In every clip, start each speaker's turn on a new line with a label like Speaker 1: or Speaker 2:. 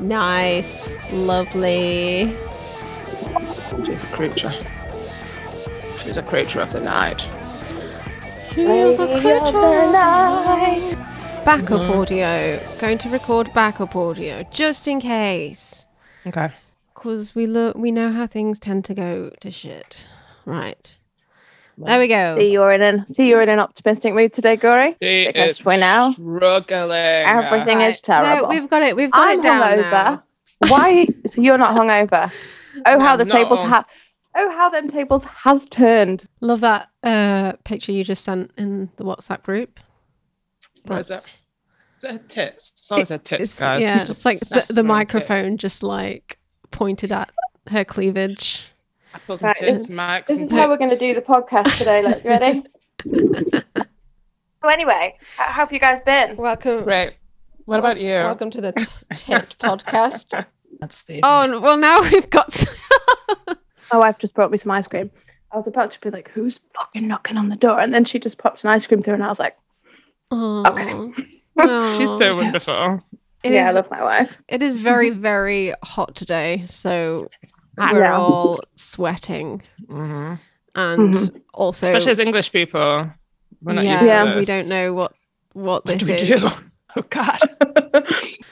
Speaker 1: Nice. Lovely.
Speaker 2: She's a creature. She's a creature of the night.
Speaker 1: Here's a
Speaker 3: Lady of the night.
Speaker 1: Backup
Speaker 2: Mhm.
Speaker 1: audio. Going to record backup audio just in case.
Speaker 2: Okay.
Speaker 1: Because we look, we know how things tend to go to shit. Right. There we go.
Speaker 3: See you're in an see you're in an optimistic mood today, Gory.
Speaker 2: She
Speaker 3: Because
Speaker 2: is
Speaker 3: we're now-
Speaker 2: struggling.
Speaker 3: Everything
Speaker 1: Right.
Speaker 3: is terrible.
Speaker 1: No, we've got it. We've got
Speaker 3: I'm
Speaker 1: it down
Speaker 3: hungover.
Speaker 1: now.
Speaker 3: Why? So you're not hungover? Oh, how
Speaker 2: No,
Speaker 3: the tables have. Oh, how them tables has turned.
Speaker 1: Love that uh, picture you just sent in the WhatsApp group.
Speaker 2: What is
Speaker 1: That's-
Speaker 2: it? Is it her tits? It's always her tits, guys.
Speaker 1: yeah, it's like the, the microphone
Speaker 2: tits.
Speaker 1: just like pointed at her cleavage.
Speaker 2: Apples
Speaker 3: Right,
Speaker 2: and tits, Max
Speaker 3: This
Speaker 2: and
Speaker 3: is how we're going to do the podcast today. Look, you ready? so anyway, how, how have you guys been?
Speaker 1: Welcome.
Speaker 2: Great. What about you?
Speaker 1: Welcome to the t- Tit podcast.
Speaker 2: That's the
Speaker 1: Oh well, now we've got.
Speaker 3: My wife oh, just brought me some ice cream. I was about to be like, "Who's fucking knocking on the door?" And then she just popped an ice cream through, and I was like,
Speaker 1: Oh,
Speaker 2: She's so wonderful.
Speaker 1: It
Speaker 3: "Yeah, I love my wife."
Speaker 1: It is very, very hot today, so
Speaker 3: I
Speaker 1: we're
Speaker 3: know.
Speaker 1: all sweating,
Speaker 2: hmm
Speaker 1: and
Speaker 3: Mhm.
Speaker 1: also,
Speaker 2: Especially as English people. We're not
Speaker 1: yeah,
Speaker 2: used to
Speaker 3: Yeah.
Speaker 2: this.
Speaker 1: we don't know what what
Speaker 2: What
Speaker 1: this
Speaker 2: do we
Speaker 1: is.
Speaker 2: do? Oh, God.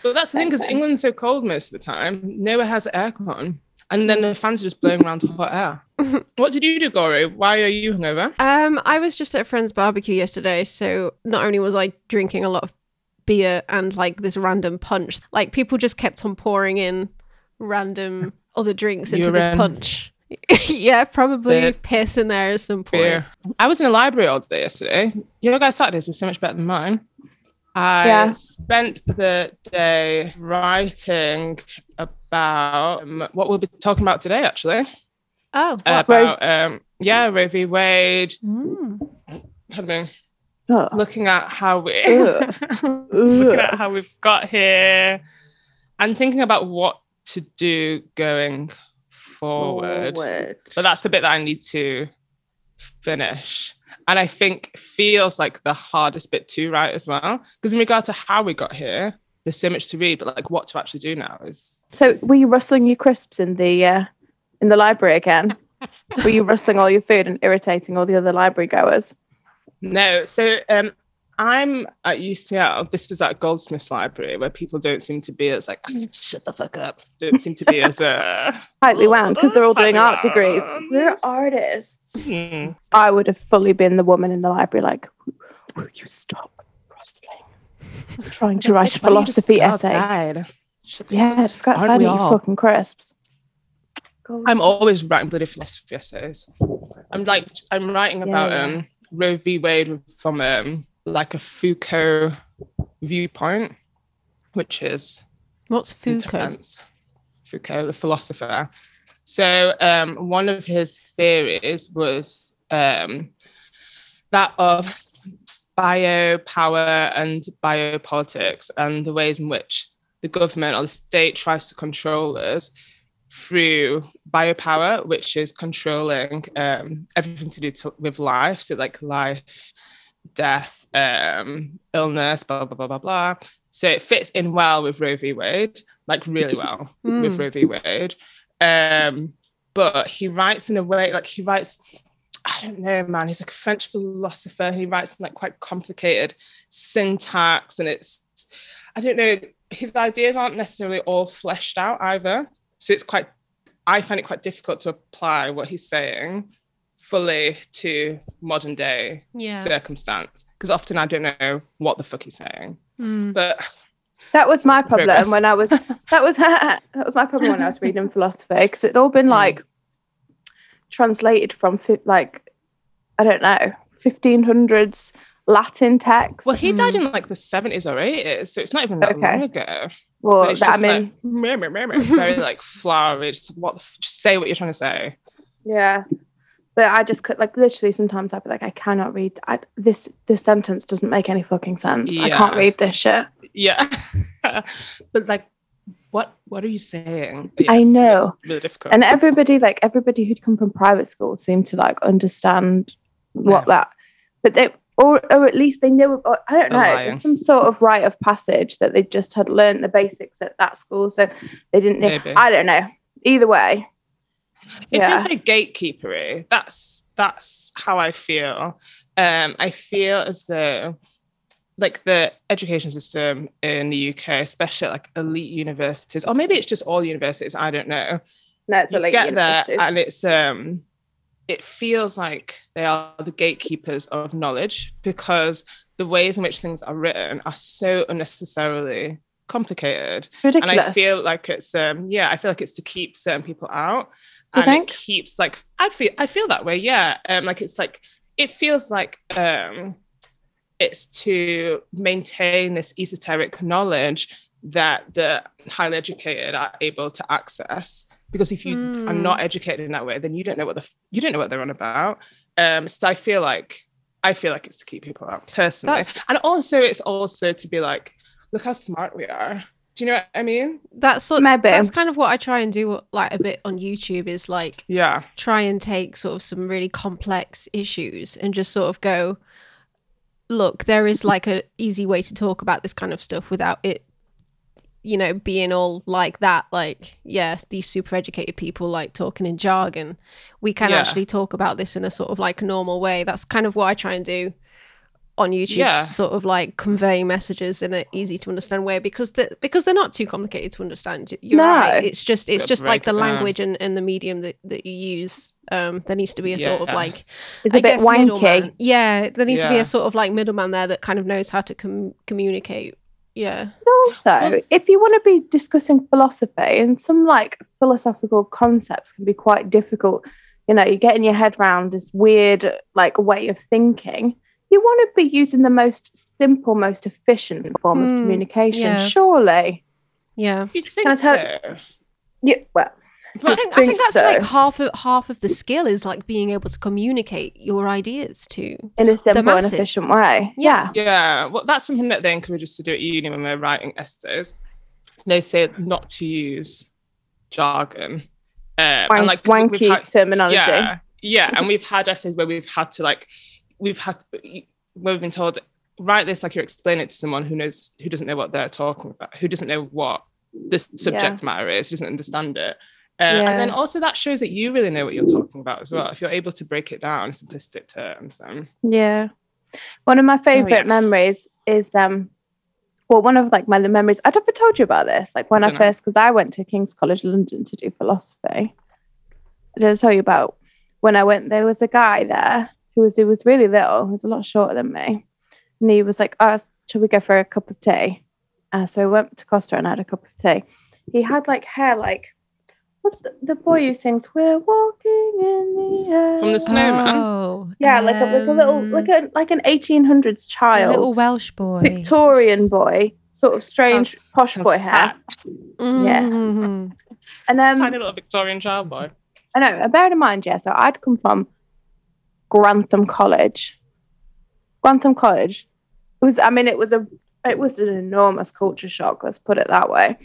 Speaker 2: But that's the thing, because England's so cold most of the time, nowhere has aircon. And then the fans are just blowing around hot air. what did you do, Gory? Why are you hungover?
Speaker 1: Um, I was just at a friend's barbecue yesterday, so not only was I drinking a lot of beer and like this random punch, like people just kept on pouring in random other drinks into this punch. yeah, probably
Speaker 2: Beer.
Speaker 1: piss in there at some point.
Speaker 2: Beer. I was in the library all day yesterday. Your guys' Saturdays were so much better than mine. I
Speaker 3: Yeah.
Speaker 2: spent the day writing about um, what we'll be talking about today, actually.
Speaker 1: Oh,
Speaker 2: About, um, yeah, Roe v. Wade.
Speaker 1: Mm.
Speaker 2: Pardon.
Speaker 3: Oh.
Speaker 2: looking at how we looking at how we've got here and thinking about what to do going forward.
Speaker 3: Forward.
Speaker 2: But that's the bit that I need to finish. And I think feels like the hardest bit to write as well. Because in regard to how we got here, there's so much to read, but like what to actually do now is
Speaker 3: So, were you rustling your crisps in the uh, in the library again? were you rustling all your food and irritating all the other library goers?
Speaker 2: no. So um I'm at UCL. This was at Goldsmiths Library, where people don't seem to be as like, shut the fuck up. Don't seem to be as uh
Speaker 3: Tightly wound because they're all doing art degrees. We're artists.
Speaker 2: hmm.
Speaker 3: I would have fully been the woman in the library, like, will you stop rustling? I'm trying to write a
Speaker 2: Why you just
Speaker 3: philosophy essay.
Speaker 2: outside?
Speaker 3: Yeah, just go outside and eat
Speaker 2: all?
Speaker 3: fucking crisps. God.
Speaker 2: I'm always writing bloody philosophy essays. I'm like I'm writing about
Speaker 3: Yeah.
Speaker 2: um Roe v. Wade from um like a Foucault viewpoint, which is
Speaker 1: What's Foucault?
Speaker 2: intense. Foucault, the philosopher. So um one of his theories was um that of biopower and biopolitics and the ways in which the government or the state tries to control us through biopower, which is controlling um, everything to do to, with life. So, like life, death, um, illness, blah, blah, blah, blah, blah. So, it fits in well with Roe v. Wade, like really well with
Speaker 1: Mm.
Speaker 2: Roe v. Wade. Um, but he writes in a way, like he writes, I don't know, man. He's like a French philosopher. He writes in like quite complicated syntax, and it's, I don't know, his ideas aren't necessarily all fleshed out either. So it's quite, I find it quite difficult to apply what he's saying fully to modern day
Speaker 1: Yeah.
Speaker 2: circumstance because often I don't know what the fuck he's saying.
Speaker 1: Mm.
Speaker 2: But
Speaker 3: That was my problem
Speaker 2: Progress.
Speaker 3: when I was that was that was my problem when I was reading philosophy because it'd all
Speaker 2: Hmm.
Speaker 3: been like translated from fi- like I don't know 1500s Latin text.
Speaker 2: well, he died
Speaker 1: Hmm.
Speaker 2: in like the 70s or 80s, so it's not even that
Speaker 3: Okay.
Speaker 2: long ago.
Speaker 3: well,
Speaker 2: it's
Speaker 3: that, I mean,
Speaker 2: like, meh, meh, meh, meh, very like flowery. Just what the f- just say what you're trying to say.
Speaker 3: yeah. But I just could like literally sometimes I'd be like I cannot read I, this. This sentence doesn't make any fucking sense. I can't read this shit.
Speaker 2: Yeah. but like what what are you saying?
Speaker 3: I know.
Speaker 2: really difficult.
Speaker 3: and everybody like everybody who'd come from private school seemed to like understand what
Speaker 2: Yeah.
Speaker 3: that but they or, or at least they knew or, i don't know some sort of rite of passage that they just had learned the basics at that school so they didn't know
Speaker 2: Maybe.
Speaker 3: i don't know either way
Speaker 2: it
Speaker 3: Yeah.
Speaker 2: feels very gatekeepery. That's that's how I feel. Um, I feel as though like the education system in the UK, especially like elite universities, or maybe it's just all universities, I don't know.
Speaker 3: no it's
Speaker 2: You
Speaker 3: a late
Speaker 2: get there and it's um it feels like they are the gatekeepers of knowledge because the ways in which things are written are so unnecessarily complicated
Speaker 3: ridiculous
Speaker 2: and I feel like it's um yeah, I feel like it's to keep certain people out,
Speaker 3: You
Speaker 2: and
Speaker 3: think?
Speaker 2: it keeps like I feel I feel that way. Yeah, um, like it's like it feels like um, it's to maintain this esoteric knowledge that the highly educated are able to access. Because if you are
Speaker 1: Mm.
Speaker 2: not educated in that way, then you don't know what the you don't know what they're on about. Um, so I feel like I feel like it's to keep people out personally,
Speaker 1: That's-
Speaker 2: and also it's also to be like, look how smart we are. Do you know what I mean?
Speaker 1: That's sort.
Speaker 3: Maybe.
Speaker 1: That's kind of what I try and do, like a bit on YouTube. Is like
Speaker 2: Yeah.
Speaker 1: try and take sort of some really complex issues and just sort of go look there is like a easy way to talk about this kind of stuff without it you know being all like that like yes these super educated people like talking in jargon we can
Speaker 2: Yeah.
Speaker 1: actually talk about this in a sort of like normal way that's kind of what i try and do on YouTube,
Speaker 2: Yeah.
Speaker 1: sort of like convey messages in an easy to understand way because the, because they're not too complicated to understand. You're
Speaker 3: No.
Speaker 1: right. It's just it's just like the
Speaker 2: down.
Speaker 1: language and, and the medium that, that you use. Um, there needs to be a sort of like
Speaker 3: it's a
Speaker 1: I
Speaker 3: bit
Speaker 1: guess middleman.
Speaker 3: wanky
Speaker 1: Yeah, there needs to be a sort of like middleman there that kind of knows how to com- communicate. Yeah.
Speaker 3: also if you want to be discussing philosophy and some like philosophical concepts can be quite difficult you know you get in your head around this weird like way of thinking you want to be using the most simple most efficient form
Speaker 1: Mm,
Speaker 3: of communication
Speaker 1: yeah.
Speaker 3: surely
Speaker 1: Yeah.
Speaker 2: You think
Speaker 3: I
Speaker 2: so?
Speaker 3: yeah well
Speaker 1: I
Speaker 2: But
Speaker 1: think, I think
Speaker 3: think
Speaker 1: that's
Speaker 3: so.
Speaker 1: like half of half of the skill is like being able to communicate your ideas to
Speaker 3: in a simple and
Speaker 1: masses.
Speaker 3: efficient way
Speaker 1: Yeah.
Speaker 3: yeah
Speaker 2: yeah, well, that's something that they encourage us to do at uni when we're writing essays. They say not to use jargon. Um,
Speaker 3: Wank-
Speaker 2: and like we've
Speaker 3: wanky
Speaker 2: had-
Speaker 3: terminology
Speaker 2: yeah, yeah, and we've had essays where we've had to like, we've had where we've been told write this like you're explaining it to someone who knows who doesn't know what they're talking about, who doesn't know what the subject matter is, who doesn't understand it. Uh,
Speaker 3: Yeah.
Speaker 2: And then also that shows that you really know what you're talking about as well. If you're able to break it down in simplistic terms, then
Speaker 3: Yeah. One of my favorite
Speaker 2: yeah.
Speaker 3: memories is um well one of like my memories I'd never told you about this. Like when I
Speaker 2: Dunno.
Speaker 3: first because I went to King's College London to do philosophy. I did I tell you about when I went there was a guy there who was he was really little, he was a lot shorter than me. And he was like, Oh, should we go for a cup of tea? Uh, so we went to Costa and had a cup of tea. He had like hair like what's the, the boy who sings We're walking in the air?
Speaker 2: From the Snowman?
Speaker 1: Oh,
Speaker 3: Yeah, like a, like a little,
Speaker 1: um,
Speaker 3: like a like an eighteen hundreds
Speaker 1: a
Speaker 3: child,
Speaker 1: little Welsh boy.
Speaker 3: Victorian boy, sort of strange posh
Speaker 2: sounds
Speaker 3: boy hair.
Speaker 2: fat.
Speaker 1: Mhm.
Speaker 3: And um,
Speaker 2: tiny little Victorian child boy.
Speaker 3: I know. And bear in mind, yeah. So I'd come from Grantham College. Grantham College. It was. I mean, it was a. It was an enormous culture shock. Let's put it that way.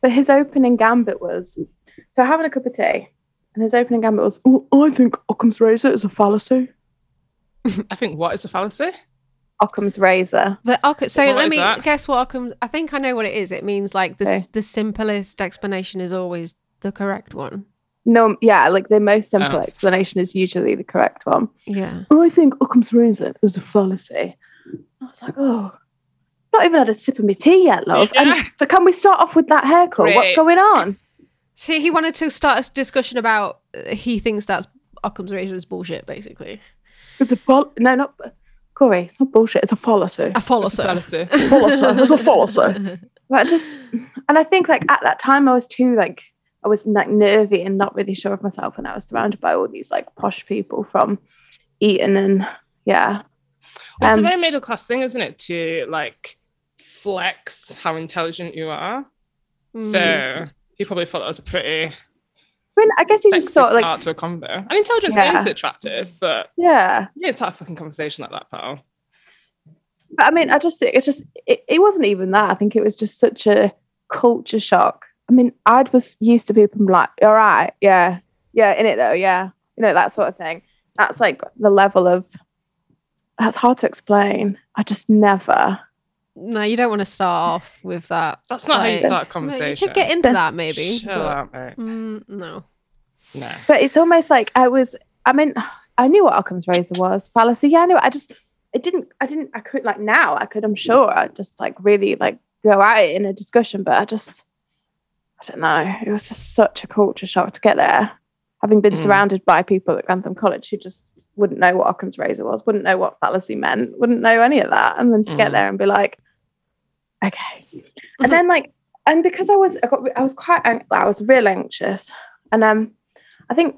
Speaker 3: But his opening gambit was so having a cup of tea, and his opening gambit was, oh, "I think Occam's razor is a fallacy."
Speaker 2: I think what is a fallacy?
Speaker 3: Occam's razor.
Speaker 1: But okay, so
Speaker 2: What
Speaker 1: let me
Speaker 2: that?
Speaker 1: guess what Occam. I think I know what it is. It means like the
Speaker 3: Okay.
Speaker 1: the simplest explanation is always the correct one.
Speaker 3: No, yeah, like the most simple
Speaker 2: Oh.
Speaker 3: explanation is usually the correct one.
Speaker 1: Yeah.
Speaker 3: I think Occam's razor is a fallacy. I was like, oh, not even had a sip of my tea yet, love.
Speaker 2: Yeah.
Speaker 3: And, but can we start off with that hair haircut? What's going on?
Speaker 1: See, he wanted to start a discussion about uh, he thinks that's Occam's razor is bullshit, basically.
Speaker 3: It's a fall. No, not Corey. It's not bullshit. It's a fallacy.
Speaker 1: A fallacy.
Speaker 2: It's a fallacy.
Speaker 3: Fallacy. It's a fallacy. But I just, and I think like at that time I was too like I was like nervy and not really sure of myself, and I was surrounded by all these like posh people from Eton and yeah,
Speaker 2: It's a
Speaker 3: Um,
Speaker 2: very middle class thing, isn't it? To like flex how intelligent you are.
Speaker 1: Mm.
Speaker 2: So he probably thought that was a pretty
Speaker 3: I mean, I guess
Speaker 2: he
Speaker 3: just sort of like
Speaker 2: start to a convo. And intelligence
Speaker 3: Yeah.
Speaker 2: is attractive, but
Speaker 3: yeah.
Speaker 2: you didn't start a fucking conversation like that, pal.
Speaker 3: But I mean, I just, it just, it, it wasn't even that. I think it was just such a culture shock I mean, I was used to people like, all right, yeah, yeah, in it though, yeah, you know, that sort of thing. That's like the level of, that's hard to explain. I just never.
Speaker 1: No, you don't want to start off with that.
Speaker 2: That's not how you start a conversation.
Speaker 1: You
Speaker 2: conversation.
Speaker 1: could get into that maybe.
Speaker 2: Chill
Speaker 1: but-
Speaker 2: out, mate.
Speaker 1: Mm, no.
Speaker 2: No.
Speaker 3: But it's almost like I was, I mean, I knew what Occam's razor was, fallacy. Yeah, I knew it. I just, it didn't, I didn't, I could, like now, I could, I'm sure, I just like really like go at it in a discussion, but I just, I don't know. It was just such a culture shock to get there, having been
Speaker 2: Mm.
Speaker 3: surrounded by people at Grantham College who just wouldn't know what Occam's razor was, wouldn't know what fallacy meant, wouldn't know any of that. And then to get
Speaker 2: Mm.
Speaker 3: there and be like, okay. And then like, and because I was, I got, I was quite, I was real anxious. And um, I think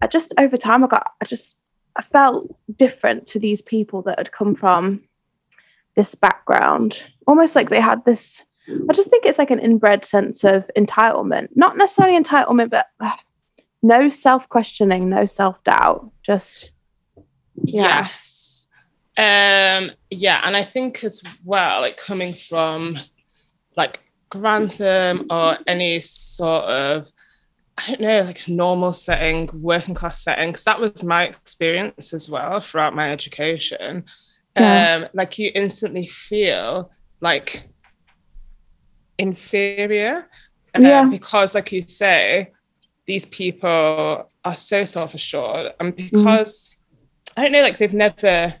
Speaker 3: I just over time I got I just I felt different to these people that had come from this background. Almost like they had this I just think it's like an inbred sense of entitlement. Not necessarily entitlement, but uh, no self-questioning, no self-doubt. Just Yeah.
Speaker 2: Yes. Um, yeah, and I think as well, like coming from like Grantham or any sort of I don't know, like normal setting, working class setting, because that was my experience as well throughout my education.
Speaker 3: Yeah.
Speaker 2: Um, like you instantly feel like inferior. uh,
Speaker 3: Yeah.
Speaker 2: Because, like you say, these people are so self-assured and because I don't know, like they've never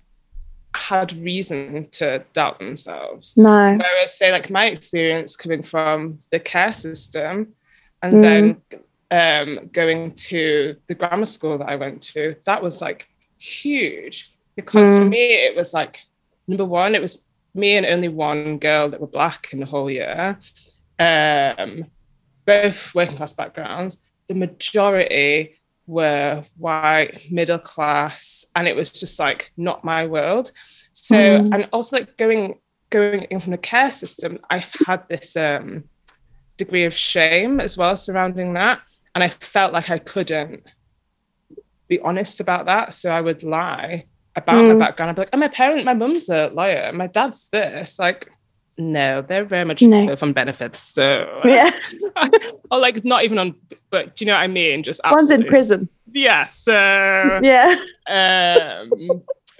Speaker 2: had reason to doubt themselves.
Speaker 3: no.
Speaker 2: Whereas, say, like my experience coming from the care system and
Speaker 3: Mm.
Speaker 2: then um, going to the grammar school that I went to, that was like huge because for
Speaker 3: Mm.
Speaker 2: me, it was like number one, it was me and only one girl that were black in the whole year, um, both working class backgrounds. The majority were white, middle class, and it was just like not my world. So,
Speaker 3: Mm.
Speaker 2: and also like going going in from the care system, I've had this um, degree of shame as well surrounding that, and I felt like I couldn't be honest about that, so I would lie about
Speaker 3: Mm.
Speaker 2: my background. I'd be like, "Oh, my parent, my mum's a lawyer, my dad's this." Like, no, they're very much
Speaker 3: No.
Speaker 2: both on benefits, so
Speaker 3: Yeah.
Speaker 2: or like not even on, but do you know what I mean? Just
Speaker 3: One's in prison.
Speaker 2: Yeah. So
Speaker 3: Yeah.
Speaker 2: um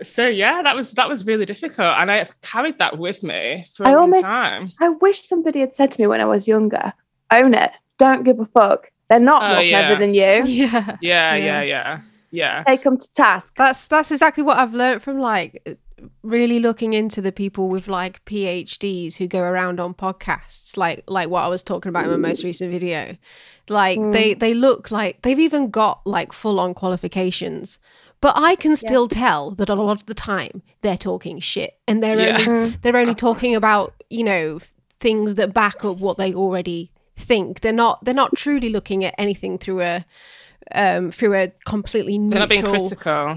Speaker 2: so yeah that was that was really difficult and i carried that with me for a
Speaker 3: I
Speaker 2: long
Speaker 3: almost-
Speaker 2: time
Speaker 3: I wish somebody had said to me when I was younger, own it. Don't give a fuck. They're not
Speaker 2: Oh,
Speaker 3: more
Speaker 2: yeah.
Speaker 3: clever than you.
Speaker 1: Yeah.
Speaker 2: yeah
Speaker 1: Yeah.
Speaker 2: yeah yeah yeah
Speaker 3: Take them to task.
Speaker 1: That's that's exactly what I've learned from like really looking into the people with like PhDs who go around on podcasts, like like what I was talking about in my most recent video. Like
Speaker 3: Mm.
Speaker 1: they they look like they've even got like full on qualifications. But I can still tell that a lot of the time they're talking shit and they're
Speaker 2: Yeah.
Speaker 1: only
Speaker 3: Mm.
Speaker 1: they're only talking about you know things that back up what they already think they're not they're not truly looking at anything through a um through a completely
Speaker 2: they're not being
Speaker 1: neutral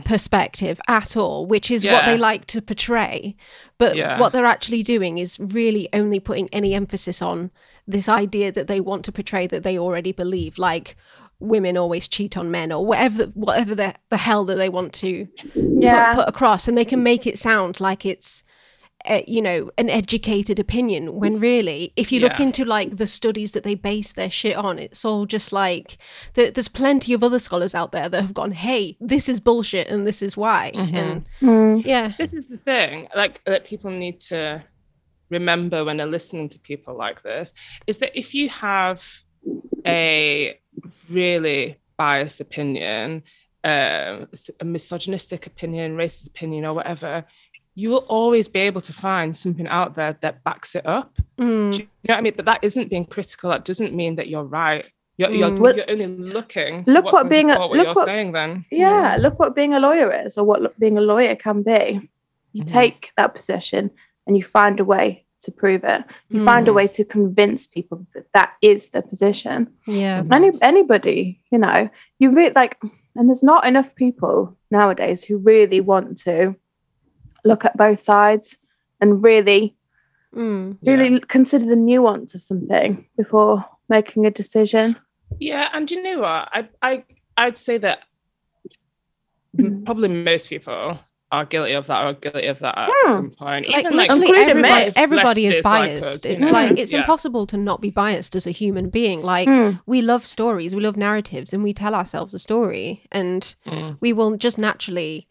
Speaker 1: perspective at all which is what they like to portray but
Speaker 2: Yeah.
Speaker 1: what they're actually doing is really only putting any emphasis on this idea that they want to portray that they already believe like women always cheat on men or whatever whatever the, the hell that they want to
Speaker 3: Yeah.
Speaker 1: put, put across and they can make it sound like it's uh, you know an educated opinion when really if you look into like the studies that they base their shit on it's all just like th- there's plenty of other scholars out there that have gone hey this is bullshit and this is why
Speaker 2: Mhm.
Speaker 1: and
Speaker 3: Mm.
Speaker 1: yeah
Speaker 2: this is the thing like that people need to remember when they're listening to people like this is that if you have a really biased opinion um, a misogynistic opinion racist opinion or whatever you will always be able to find something out there that backs it up
Speaker 1: Mm.
Speaker 2: Do you know what I mean? But that isn't being critical. That doesn't mean that you're right. You're, you're,
Speaker 1: Mm.
Speaker 2: You're only looking.
Speaker 3: Look
Speaker 2: what's
Speaker 3: what being a-
Speaker 2: what
Speaker 3: look
Speaker 2: you're
Speaker 3: what-
Speaker 2: saying. Then
Speaker 3: Yeah, look what being a lawyer is, or what being a lawyer can be. You
Speaker 2: Mhm.
Speaker 3: take that position and you find a way to prove it. You find a
Speaker 2: Mhm.
Speaker 3: way to convince people that that is the position.
Speaker 1: yeah
Speaker 2: Mhm.
Speaker 3: Any anybody, you know, you really like, and there's not enough people nowadays who really want to look at both sides and really,
Speaker 1: Mm.
Speaker 2: Yeah.
Speaker 3: really consider the nuance of something before making a decision.
Speaker 2: Yeah, and you know what? I I I'd say that
Speaker 3: Mhm.
Speaker 2: probably most people are guilty of that or guilty of that at some point.
Speaker 1: like
Speaker 2: Even
Speaker 1: literally
Speaker 3: including
Speaker 1: everybody, everybody is
Speaker 2: leftist like
Speaker 1: biased
Speaker 2: us,
Speaker 1: it's
Speaker 2: know?
Speaker 1: like it's
Speaker 2: Yeah.
Speaker 1: impossible to not be biased as a human being like
Speaker 3: Mm.
Speaker 1: we love stories we love narratives and we tell ourselves a story and
Speaker 2: Mm.
Speaker 1: we will just naturally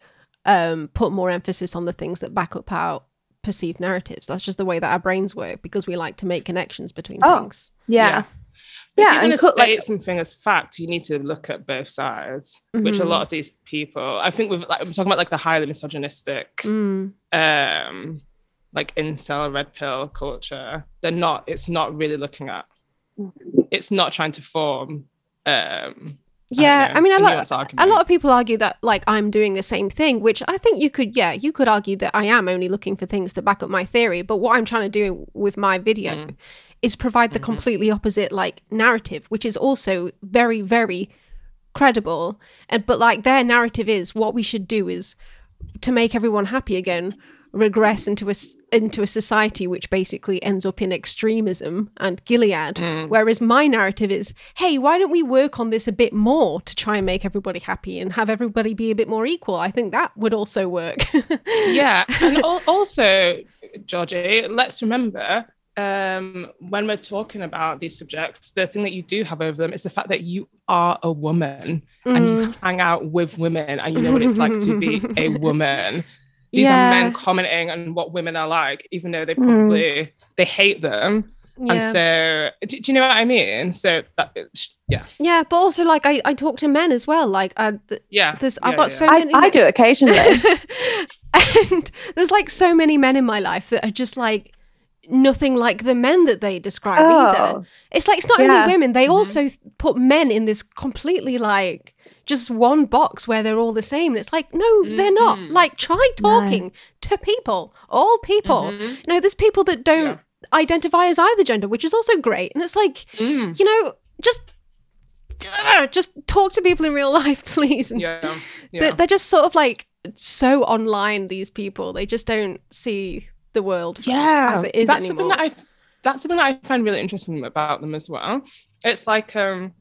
Speaker 1: um, put more emphasis on the things that back up our perceived narratives that's just the way that our brains work because we like to make connections between
Speaker 3: Oh.
Speaker 1: things
Speaker 3: Yeah.
Speaker 2: If
Speaker 3: Yeah,
Speaker 2: you're going
Speaker 3: and
Speaker 2: to state
Speaker 3: like-
Speaker 2: something as fact, you need to look at both sides, which a
Speaker 1: Mhm.
Speaker 2: lot of these people, I think, with like, I'm talking about like the highly misogynistic,
Speaker 1: Mm.
Speaker 2: um, like incel red pill culture. They're not. It's not really looking at. It's not trying to form. Um,
Speaker 1: yeah
Speaker 2: don't
Speaker 1: i mean a lot a lot of people argue that like i'm doing the same thing which i think you could yeah you could argue that i am only looking for things to back up my theory but what i'm trying to do with my video
Speaker 2: Mm.
Speaker 1: is provide the
Speaker 2: Mhm.
Speaker 1: completely opposite like narrative which is also very very credible and but like their narrative is what we should do is to make everyone happy again regress into a into a society which basically ends up in extremism and gilead
Speaker 2: Mm.
Speaker 1: Whereas my narrative is, hey, why don't we work on this a bit more to try and make everybody happy and have everybody be a bit more equal? I think that would also work.
Speaker 2: yeah and al- also georgie let's remember um when we're talking about these subjects the thing that you do have over them is the fact that you are a woman and
Speaker 1: Mm.
Speaker 2: you hang out with women and you know what it's like to be a woman these
Speaker 1: yeah,
Speaker 2: are men commenting on what women are like even though they
Speaker 3: Mm.
Speaker 2: probably they hate them and so do, do you know what i mean so that yeah
Speaker 1: yeah, but also like I, I talk to men as well. Like I, th-
Speaker 2: yeah
Speaker 1: there's I've got
Speaker 2: yeah.
Speaker 1: so
Speaker 3: I,
Speaker 1: many.
Speaker 3: I do occasionally.
Speaker 1: and there's like so many men in my life that are just like nothing like the men that they describe either.
Speaker 3: Oh,
Speaker 1: It's like it's not
Speaker 3: Yeah.
Speaker 1: only women; they
Speaker 2: Mhm.
Speaker 1: also th- put men in this completely like just one box where they're all the same. And it's like, no, they're not.
Speaker 2: Mhm.
Speaker 1: Like, try
Speaker 3: No.
Speaker 1: talking to people, all people.
Speaker 2: Mhm.
Speaker 1: You know, there's people that don't identify as either gender, which is also great. And it's like,
Speaker 2: Mm.
Speaker 1: you know, just uh, just talk to people in real life, please. And
Speaker 2: yeah
Speaker 1: they're,
Speaker 2: yeah
Speaker 1: they're just sort of like so online. These people, they just don't see the world
Speaker 2: yeah
Speaker 1: as it is
Speaker 2: that's
Speaker 1: anymore.
Speaker 2: something that i that's something that i find really interesting about them as well it's like um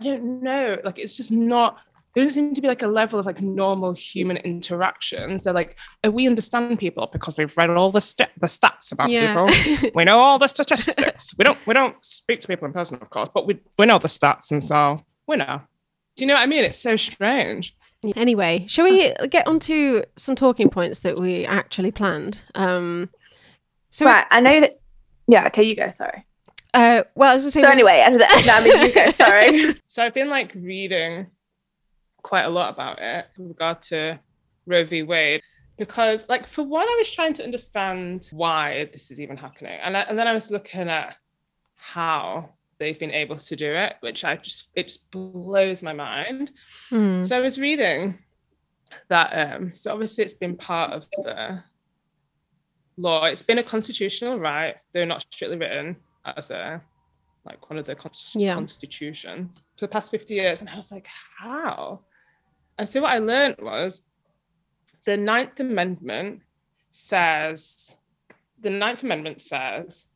Speaker 2: i don't know like it's just not there doesn't seem to be like a level of like normal human interactions they're like oh, we understand people because we've read all the st- the stats about people we know all the statistics we don't we don't speak to people in person of course but we we know the stats and so we know do you know what i mean it's so strange
Speaker 1: Anyway, shall we get onto some talking points that we actually planned? Um, so,
Speaker 3: right. I know that. Yeah. Okay. You go. Sorry.
Speaker 1: Uh, well, I was going to say,
Speaker 3: So anyway, I was- no, I mean you go. Sorry.
Speaker 2: So I've been like reading quite a lot about it in regard to Roe v. Wade because, like, for one, I was trying to understand why this is even happening, and I, and then I was looking at how they've been able to do it, which I just it just blows my mind.
Speaker 1: Hmm.
Speaker 2: So I was reading that um so obviously it's been part of the law. It's been a constitutional right, though not strictly written as a like one of the const-
Speaker 1: Yeah.
Speaker 2: constitutions for the past 50 years. And I was like, how? And so what I learned was the Ninth Amendment says the Ninth Amendment says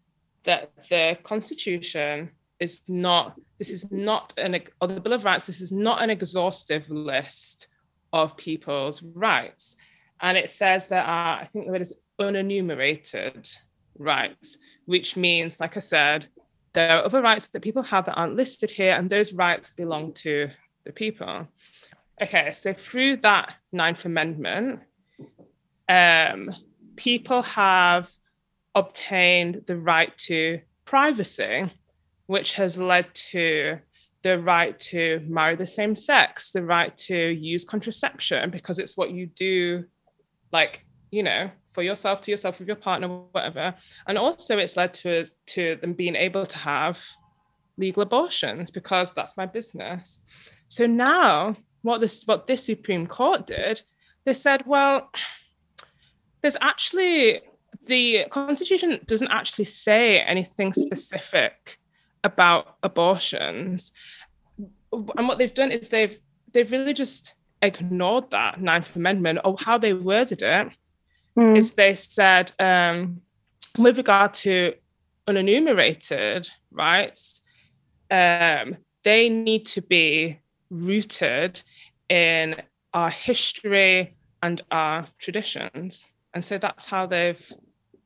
Speaker 2: that the Constitution is not, this is not an, or the Bill of Rights, this is not an exhaustive list of people's rights. And it says there are, I think the word is unenumerated rights, which means, like I said, there are other rights that people have that aren't listed here, and those rights belong to the people. Okay, so through that Ninth Amendment, um, people have obtained the right to privacy, which has led to the right to marry the same sex, the right to use contraception because it's what you do, like, you know, for yourself, to yourself, with your partner, whatever. And also it's led to us to them being able to have legal abortions because that's my business. So now what this what this Supreme Court did, they said, well, there's actually the Constitution doesn't actually say anything specific about abortions. And what they've done is they've they've really just ignored that Ninth Amendment or how they worded it
Speaker 3: Mm.
Speaker 2: is they said um, with regard to unenumerated rights, um, they need to be rooted in our history and our traditions. And so that's how they've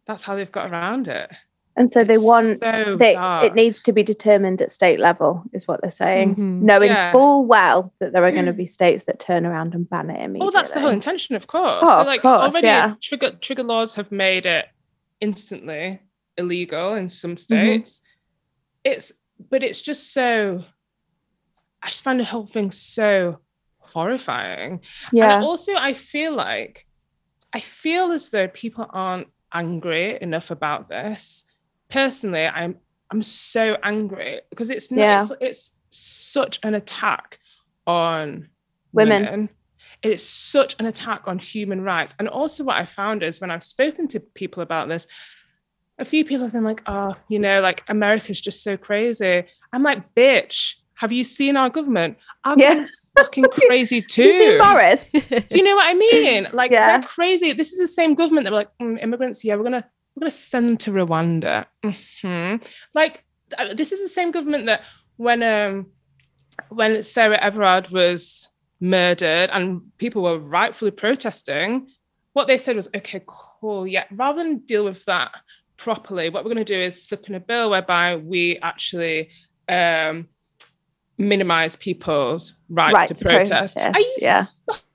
Speaker 2: that's how they've got around it.
Speaker 3: And so they
Speaker 2: It's
Speaker 3: want
Speaker 2: so
Speaker 3: they, it needs to be determined at state level, is what they're saying,
Speaker 1: Mhm.
Speaker 3: knowing
Speaker 2: Yeah.
Speaker 3: full well that there are going to be states that turn around and ban it immediately.
Speaker 2: Well, that's the whole intention, of course.
Speaker 3: Oh,
Speaker 2: so,
Speaker 3: of
Speaker 2: like,
Speaker 3: course,
Speaker 2: already
Speaker 3: yeah.
Speaker 2: trigger trigger laws have made it instantly illegal in some
Speaker 3: Mm-hmm.
Speaker 2: states. It's, but it's just so. I just find the whole thing so horrifying.
Speaker 3: Yeah,
Speaker 2: And also, I feel like, I feel as though people aren't angry enough about this. Personally, I'm I'm so angry because it's not.
Speaker 3: Yeah.
Speaker 2: It's, it's such an attack on
Speaker 3: Women.
Speaker 2: women. It is such an attack on human rights. And also, what I found is when I've spoken to people about this, a few people have been like, "Oh, you know, like America's just so crazy." I'm like, "Bitch, have you seen our government? Our
Speaker 3: Yeah.
Speaker 2: government's fucking crazy too."
Speaker 3: you Boris.
Speaker 2: Do you know what I mean? Like
Speaker 3: Yeah.
Speaker 2: they're crazy. This is the same government that were like "Mm, immigrants. Yeah, we're gonna we're gonna send them to Rwanda. Mhm. Like this is the same government that when um when Sarah Everard was murdered and people were rightfully protesting, what they said was, okay, cool, yeah. Rather than deal with that properly, what we're gonna do is slip in a bill whereby we actually um minimize people's rights
Speaker 3: Right
Speaker 2: to,
Speaker 3: to
Speaker 2: protest.
Speaker 3: protest,
Speaker 2: Are you
Speaker 3: yeah.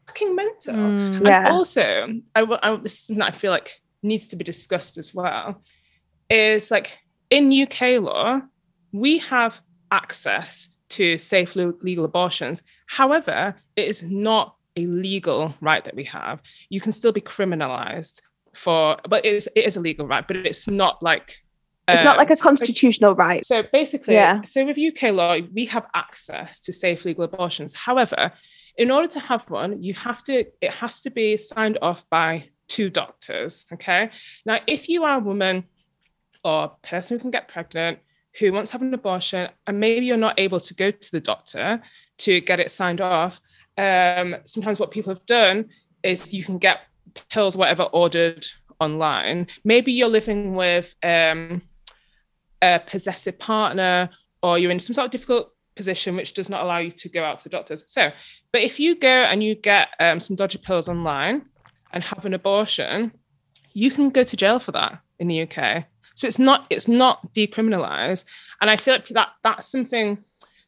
Speaker 2: fucking mental?
Speaker 1: Mm.
Speaker 2: And
Speaker 3: Yeah.
Speaker 2: also, I, will- I, this is something I feel like needs to be discussed as well. Is like in UK law, we have access to safe legal abortions. However, it is not a legal right that we have. You can still be criminalized for, but it is, it is a legal right, but it's not like.
Speaker 3: It's not
Speaker 2: um,
Speaker 3: like a constitutional right.
Speaker 2: so basically,
Speaker 3: Yeah.
Speaker 2: so with UK law, we have access to safe legal abortions. However, in order to have one, you have to, it has to be signed off by two doctors. Okay. Now, if you are a woman or a person who can get pregnant, who wants to have an abortion, and maybe you're not able to go to the doctor to get it signed off, um, sometimes what people have done is you can get pills, whatever, ordered online. Maybe you're living with um, a possessive partner or you're in some sort of difficult position which does not allow you to go out to doctors. So, but if you go and you get um, some dodgy pills online and have an abortion, you can go to jail for that in the UK. So it's not it's not decriminalized, and I feel like that that's something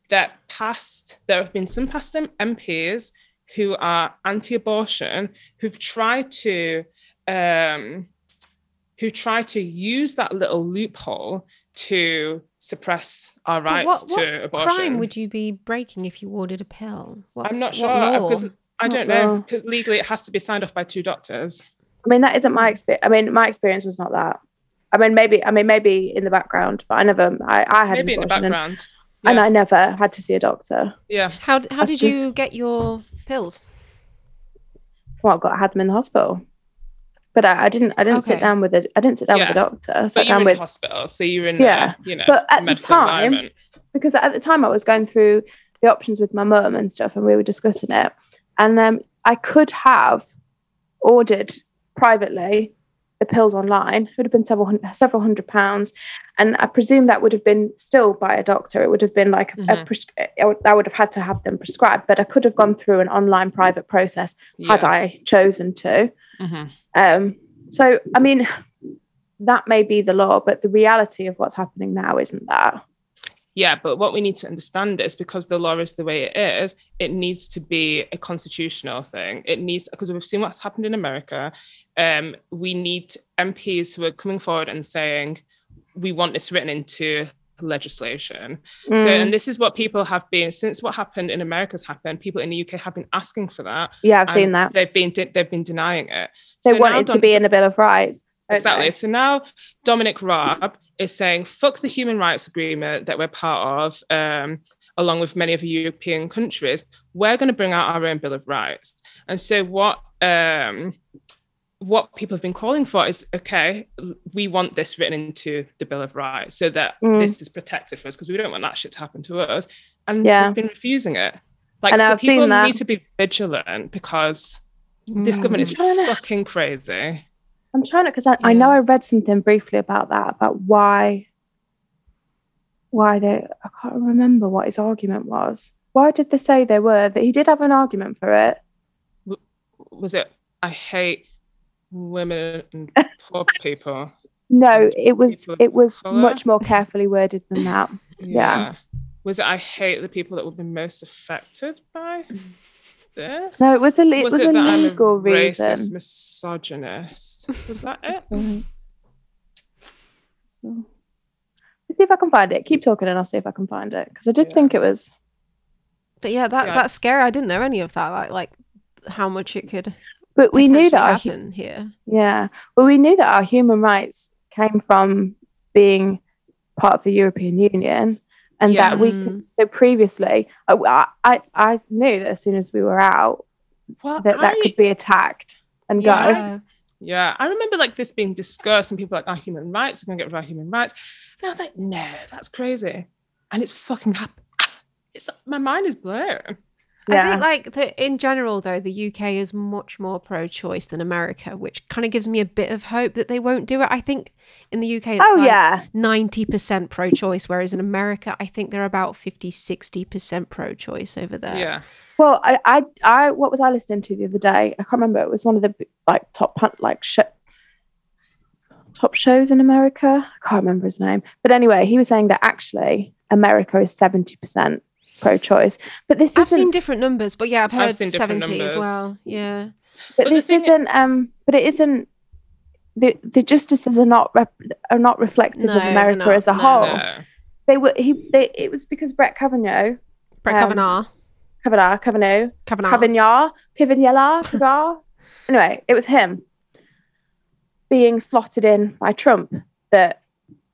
Speaker 2: that past there have been some past MPs who are anti-abortion who've tried to um, who try to use that little loophole to suppress our rights
Speaker 1: what, what
Speaker 2: to abortion.
Speaker 1: What crime would you be breaking if you ordered a pill? What,
Speaker 2: I'm not sure because I
Speaker 3: oh,
Speaker 2: don't know because legally it has to be signed off by two doctors.
Speaker 3: I mean, that isn't my experience. I mean, my experience was not that. I mean, maybe. I mean, maybe in the background, but I never. I, I had
Speaker 2: Maybe
Speaker 3: an
Speaker 2: in the
Speaker 3: abortion and-
Speaker 2: background.
Speaker 3: and, I never had to see a doctor.
Speaker 2: yeah.
Speaker 1: How how did
Speaker 3: just-
Speaker 1: you get your pills?
Speaker 3: Well, I got I had them in the hospital, but I, I didn't. I didn't sit down with a. I didn't sit down with a doctor. I
Speaker 2: But
Speaker 3: sat
Speaker 2: you're
Speaker 3: down
Speaker 2: in
Speaker 3: with
Speaker 2: hospital, so you're in
Speaker 3: Yeah.
Speaker 2: a, you know,
Speaker 3: But at the time, because at the time I was going through the options with my mum and stuff, and we were discussing it. And um, I could have ordered privately the pills online. It would have been several hundred, several hundred pounds, and I presume that would have been still by a doctor. It would have been like a, a pres- I would- I would have had to have them prescribed, but I could have gone through an online private process had I chosen to.
Speaker 2: Mhm.
Speaker 3: Um, so, I mean, that may be the law, but the reality of what's happening now isn't that.
Speaker 2: Yeah, but what we need to understand is because the law is the way it is, it needs to be a constitutional thing. It needs because we've seen what's happened in America. Um, we need MPs who are coming forward and saying, "We want this written into legislation." So,
Speaker 3: Mm,
Speaker 2: and this is what people have been since what happened in America has happened. People in the UK have been asking for that.
Speaker 3: yeah, I've seen that.
Speaker 2: They've been de- they've been denying it.
Speaker 3: They
Speaker 2: So
Speaker 3: want
Speaker 2: now
Speaker 3: it to be in a Bill of Rights.
Speaker 2: Exactly.
Speaker 3: they?
Speaker 2: So now Dominic Raab is saying, fuck the human rights agreement that we're part of, um, along with many of the European countries. We're going to bring out our own Bill of Rights. And so what um, what people have been calling for is, okay, we want this written into the Bill of Rights so that
Speaker 3: Mm.
Speaker 2: this is protected for us because we don't want that shit to happen to us. And
Speaker 3: Yeah.
Speaker 2: they've been refusing it. Like,
Speaker 3: And
Speaker 2: so
Speaker 3: I've
Speaker 2: people need to be vigilant because this
Speaker 1: Mm.
Speaker 2: government is fucking crazy.
Speaker 3: I'm trying to because I, I know I read something briefly about that about why why they I can't remember what his argument was. Why did they say they were that he did have an argument for it?
Speaker 2: was it I hate women and poor people.
Speaker 3: No, it was it was
Speaker 2: colour?
Speaker 3: much more carefully worded than that. Yeah.
Speaker 2: Was it I hate the people that will be most affected by this?
Speaker 3: No, it was a le- it
Speaker 2: was,
Speaker 3: was,
Speaker 2: it
Speaker 3: a
Speaker 2: that
Speaker 3: legal
Speaker 2: I'm a racist misogynist? Was that it?
Speaker 3: Let's see if I can find it. Keep talking and I'll see if I can find it. Because I did
Speaker 2: Yeah.
Speaker 3: think it was
Speaker 1: But yeah, that
Speaker 2: Yeah.
Speaker 1: that's scary. I didn't know any of that. Like like how much it could
Speaker 3: but we knew that our hu-
Speaker 1: here.
Speaker 3: yeah. Well we knew that our human rights came from being part of the European Union and that we could so previously I, I I knew that as soon as we were out
Speaker 2: Well,
Speaker 3: that that could be attacked and go.
Speaker 1: Yeah.
Speaker 2: Yeah, I remember like this being discussed, and people were like, "Our human rights are going to get rid of our human rights," and I was like, "No, that's crazy," and it's fucking happened. It's my mind is blown.
Speaker 1: I think like the, in general though, the UK is much more pro-choice than America, which kind of gives me a bit of hope that they won't do it. I think in the UK it's
Speaker 3: oh
Speaker 1: like
Speaker 3: yeah.
Speaker 1: 90% pro-choice, whereas in America I think they're about 50, 60% pro-choice over there.
Speaker 2: Yeah,
Speaker 3: Well, I, I, I, what was I listening to the other day? I can't remember. It was one of the like top pun- like sh- top shows in America. I can't remember his name, but anyway, he was saying that actually America is seventy percent pro-choice. But this
Speaker 1: I've seen different numbers, but yeah, I've
Speaker 2: I've
Speaker 1: heard
Speaker 2: seen
Speaker 1: 70 as well. Yeah.
Speaker 3: but
Speaker 2: but
Speaker 3: this isn't. Um. But it isn't. The, the justices are not rep- are not reflective
Speaker 1: No,
Speaker 3: of America
Speaker 1: not.
Speaker 3: as a
Speaker 1: No.
Speaker 3: whole.
Speaker 2: no.
Speaker 3: They were he. They, it was because Brett Kavanaugh,
Speaker 1: Brett
Speaker 3: Um,
Speaker 1: Kavanaugh.
Speaker 3: Kavanaugh, Kavanaugh,
Speaker 1: Kavanaugh.
Speaker 3: Kavanaugh, Kavanaugh, Kavanaugh. anyway, it was him being slotted in by Trump that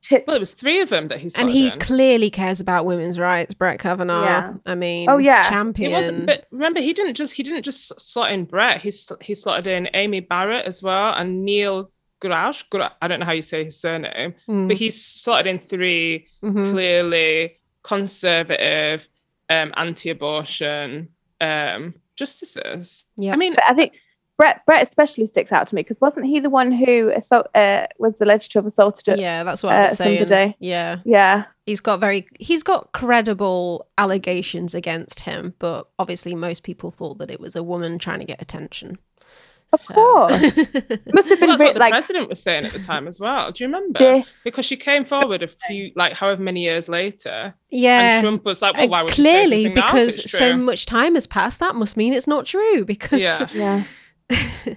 Speaker 3: tipped.
Speaker 2: Well, it was three of them that he
Speaker 1: and he
Speaker 2: in.
Speaker 1: clearly cares about women's rights, Brett Kavanaugh.
Speaker 3: Yeah.
Speaker 1: I mean,
Speaker 3: Oh, yeah.
Speaker 1: Champion.
Speaker 2: He wasn't, but remember, he didn't just he didn't just slot in Brett. He sl- he slotted in Amy Barrett as well and Neil Grush. Gra- I don't know how you say his surname,
Speaker 1: Mm,
Speaker 2: but he slotted in three
Speaker 1: mhm.
Speaker 2: clearly conservative, um, anti-abortion um, justices.
Speaker 1: Yeah.
Speaker 2: I mean,
Speaker 3: But I think Brett Brett especially sticks out to me because wasn't he the one who assault, uh, was alleged to have assaulted?
Speaker 1: yeah, that's what I
Speaker 3: uh,
Speaker 1: was saying.
Speaker 3: somebody.
Speaker 1: Yeah.
Speaker 3: Yeah.
Speaker 1: He's got very he's got credible allegations against him, but obviously most people thought that it was a woman trying to get attention.
Speaker 3: Of
Speaker 1: So-
Speaker 3: course. Must have
Speaker 2: well,
Speaker 3: been
Speaker 2: that's
Speaker 3: re-
Speaker 2: what the
Speaker 3: like
Speaker 2: president was saying at the time as well. Do you remember?
Speaker 3: the-
Speaker 2: Because she came forward a few, like, however many years later,
Speaker 1: yeah.
Speaker 2: and Trump was like,
Speaker 1: Uh,
Speaker 2: "Well, why would she say
Speaker 1: clearly
Speaker 2: something now
Speaker 1: because
Speaker 2: it's
Speaker 1: so much time has passed that must mean it's not true because
Speaker 2: Yeah.
Speaker 3: yeah.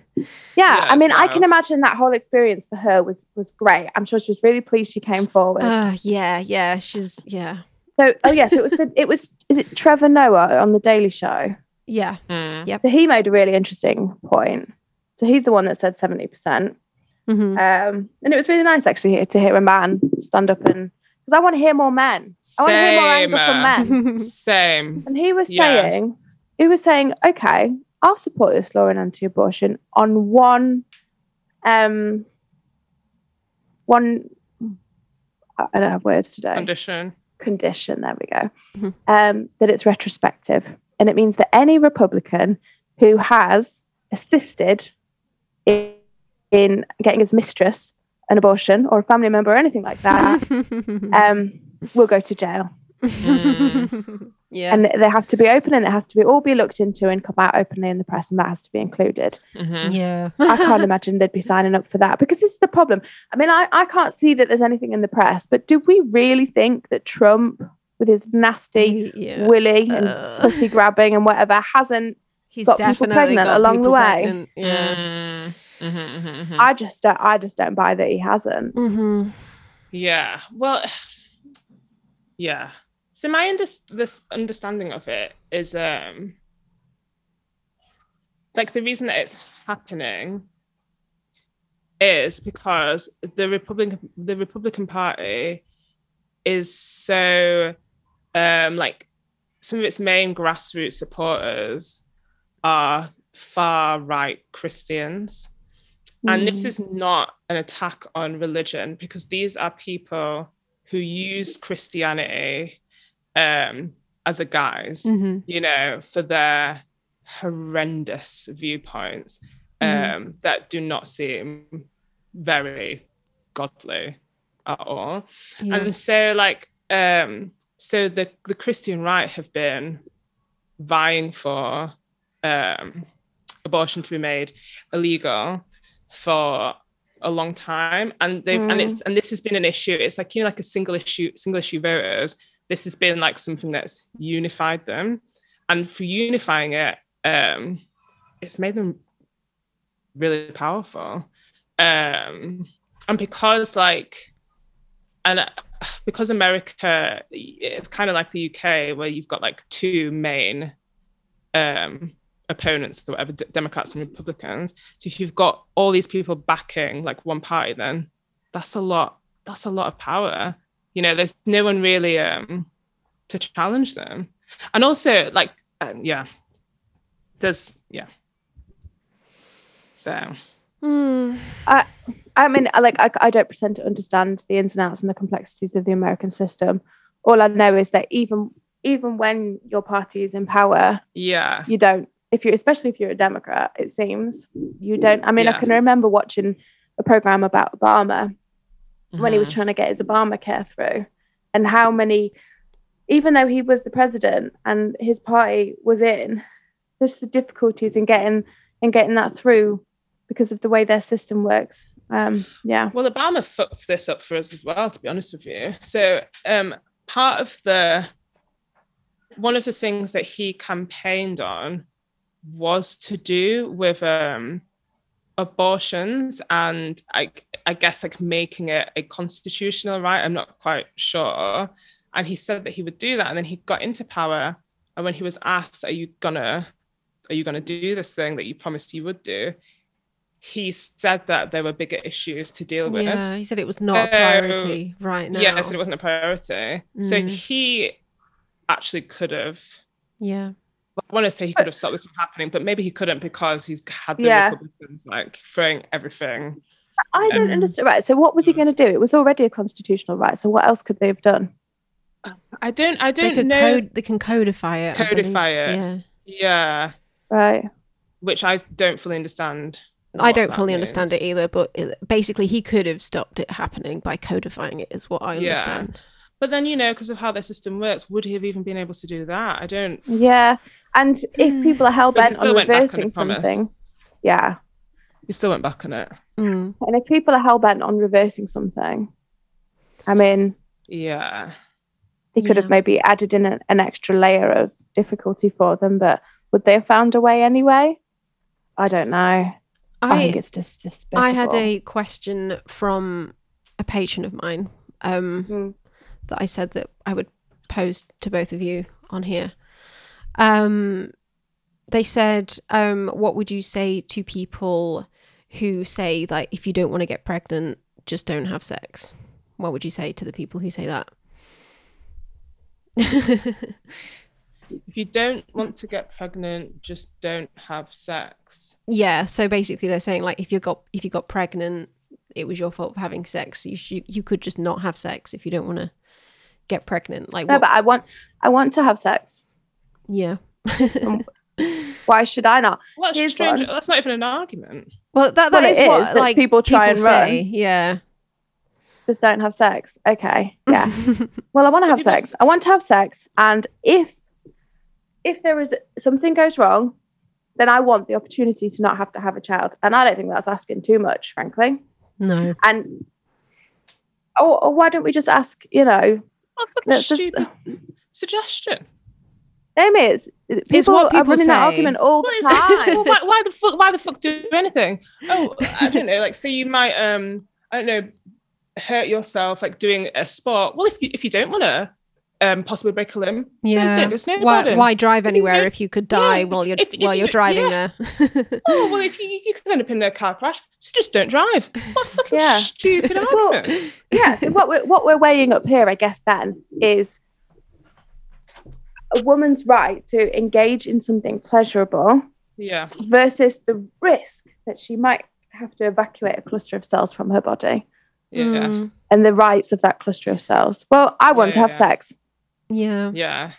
Speaker 2: Yeah,
Speaker 3: Yeah, I
Speaker 2: it's
Speaker 3: mean, I can imagine that whole experience for her was was great. I'm sure she was really pleased she came forward.
Speaker 1: Uh, yeah yeah she's yeah
Speaker 3: so, oh yes, it was the, it was is it Trevor Noah on the Daily Show?
Speaker 1: yeah
Speaker 2: Mm.
Speaker 3: So he made a really interesting point. So he's the one that said seventy percent,
Speaker 1: Mhm.
Speaker 3: um, and it was really nice actually to hear a man stand up and because I want to hear more men. I want to hear more
Speaker 2: Same,
Speaker 3: anger from
Speaker 2: uh,
Speaker 3: men.
Speaker 2: Same.
Speaker 3: And he was
Speaker 2: Yeah.
Speaker 3: saying, he was saying, okay, I'll support this law in anti-abortion on one, um, one. I I don't have words today.
Speaker 2: Condition.
Speaker 3: Condition. There we go.
Speaker 1: Mhm.
Speaker 3: Um, that it's retrospective, and it means that any Republican who has assisted in, in getting his mistress an abortion or a family member or anything like that um, will go to jail.
Speaker 1: yeah
Speaker 3: and they have to be open and it has to be all be looked into and come out openly in the press and that has to be included
Speaker 2: Mhm.
Speaker 1: yeah
Speaker 3: i can't imagine they'd be signing up for that because this is the problem i mean I, I can't see that there's anything in the press but do we really think that trump with his nasty
Speaker 1: yeah
Speaker 3: willy and
Speaker 1: Uh,
Speaker 3: pussy grabbing and whatever hasn't
Speaker 1: he's
Speaker 3: got people pregnant
Speaker 1: got
Speaker 3: along the way.
Speaker 1: pregnant, yeah
Speaker 2: Mm. Mhm, mhm, mhm.
Speaker 3: i just don't i just don't buy that he hasn't
Speaker 1: hmm
Speaker 2: Yeah. Well, yeah. So my under- this understanding of it is um like the reason that it's happening is because the Republican the Republican Party is so um like some of its main grassroots supporters are far right Christians. And this
Speaker 3: Mm.
Speaker 2: is not an attack on religion because these are people who use Christianity um, as a guise,
Speaker 1: hmm
Speaker 2: you know, for their horrendous viewpoints um,
Speaker 1: Mhm.
Speaker 2: that do not seem very godly at all.
Speaker 1: yeah.
Speaker 2: And so, like, um, so the the Christian right have been vying for um, abortion to be made illegal for a long time and they've mm. and it's and this has been an issue it's like you know like a single issue single issue voters this has been like something that's unified them. And for unifying it um it's made them really powerful. Um and because like and uh, because america it's kind of like the uk where you've got like two main um opponents or whatever democrats and republicans. So if you've got all these people backing like one party then that's a lot that's a lot of power you know there's no one really um to challenge them. And also like um, yeah. There's yeah. So.
Speaker 3: Mm. i i mean like I, I don't pretend to understand the ins and outs and the complexities of the american system. All i know is that even even when your party is in power
Speaker 2: yeah.
Speaker 3: you don't if you're especially if you're a democrat it seems you don't i mean yeah. i can remember watching a program about obama mm-hmm. when he was mm-hmm. trying to get his obamacare through and how many even though he was the president and his party was in just the difficulties in getting in getting that through because of the way their system works um yeah
Speaker 2: well obama fucked this up for us as well to be honest with you so um part of the one of the things that he campaigned on was to do with um, abortions and I, I guess like making it a constitutional right. I'm not quite sure. And he said that he would do that, and then he got into power. And when he was asked, "Are you gonna, are you gonna do this thing that you promised you would do?" he said that there were bigger issues to deal with.
Speaker 1: Yeah, he said it was not a priority right now.
Speaker 2: Yeah, I said it wasn't a priority. Mm. So he actually could have.
Speaker 1: Yeah.
Speaker 2: I want to say he could have stopped this from happening, but maybe he couldn't because he's had the yeah. Republicans like throwing everything.
Speaker 3: I don't um, understand. Right. So what was he going to do? It was already a constitutional right. So what else could they have done?
Speaker 2: I don't. I don't
Speaker 1: they
Speaker 2: know.
Speaker 1: Code, they can codify it.
Speaker 2: Codify it. Yeah. Yeah.
Speaker 3: Right.
Speaker 2: Which I don't fully understand.
Speaker 1: I don't fully means. understand it either, but it, basically he could have stopped it happening by codifying it, is what I understand.
Speaker 2: Yeah. But then you know, because of how their system works, would he have even been able to do that? I don't.
Speaker 3: Yeah, and if hmm. people are hell bent on reversing on something, yeah.
Speaker 2: You still went back on it.
Speaker 3: Mm. And if people are hell bent on reversing something, I mean,
Speaker 2: yeah,
Speaker 3: they could yeah. have maybe added in a, an extra layer of difficulty for them, but would they have found a way anyway? I don't know. I, I think it's just despicable.
Speaker 1: I had a question from a patron of mine um, mm. that I said that I would pose to both of you on here. Um, they said, um, what would you say to people who say, like, if you don't want to get pregnant, just don't have sex? What would you say to the people who say that?
Speaker 2: if you don't want to get pregnant, just don't have sex.
Speaker 1: Yeah. So basically, they're saying like, if you got if you got pregnant, it was your fault for having sex. You sh- you could just not have sex if you don't want to get pregnant. Like,
Speaker 3: no, what- but I want I want to have sex.
Speaker 1: Yeah.
Speaker 3: Um, why should I not?
Speaker 2: Well, that's strange. One. That's not even an argument.
Speaker 1: Well, that, that
Speaker 3: well,
Speaker 1: is what like
Speaker 3: people try people and say.
Speaker 1: run. Yeah.
Speaker 3: Just don't have sex. Okay. Yeah. well, I want to have sex. I want to have sex, and if if there is something goes wrong, then I want the opportunity to not have to have a child, and I don't think that's asking too much, frankly.
Speaker 1: No.
Speaker 3: And oh, or why don't we just ask? You know,
Speaker 2: that's a stupid just, suggestion.
Speaker 3: Name is
Speaker 1: it's what people are running
Speaker 3: say. that argument all the time.
Speaker 2: well, why, why, the fuck? Why the fuck do anything? Oh, I don't know. Like, so you might, um, I don't know, hurt yourself like doing a sport. Well, if you if you don't want to, um, possibly break a limb.
Speaker 1: Yeah.
Speaker 2: There's no
Speaker 1: why, why drive anywhere if you, could die yeah, while you're if, while you're driving yeah.
Speaker 2: there? oh well, if you you could end up in a car crash, so just don't drive. What fucking yeah. stupid argument.
Speaker 3: Well, yeah. So what we're what we're weighing up here, I guess, then is a woman's right to engage in something pleasurable
Speaker 2: yeah.
Speaker 3: versus the risk that she might have to evacuate a cluster of cells from her body.
Speaker 2: Yeah. Mm.
Speaker 3: and the rights of that cluster of cells. Well i want yeah, to have
Speaker 1: yeah.
Speaker 3: sex.
Speaker 1: Yeah.
Speaker 2: Yeah.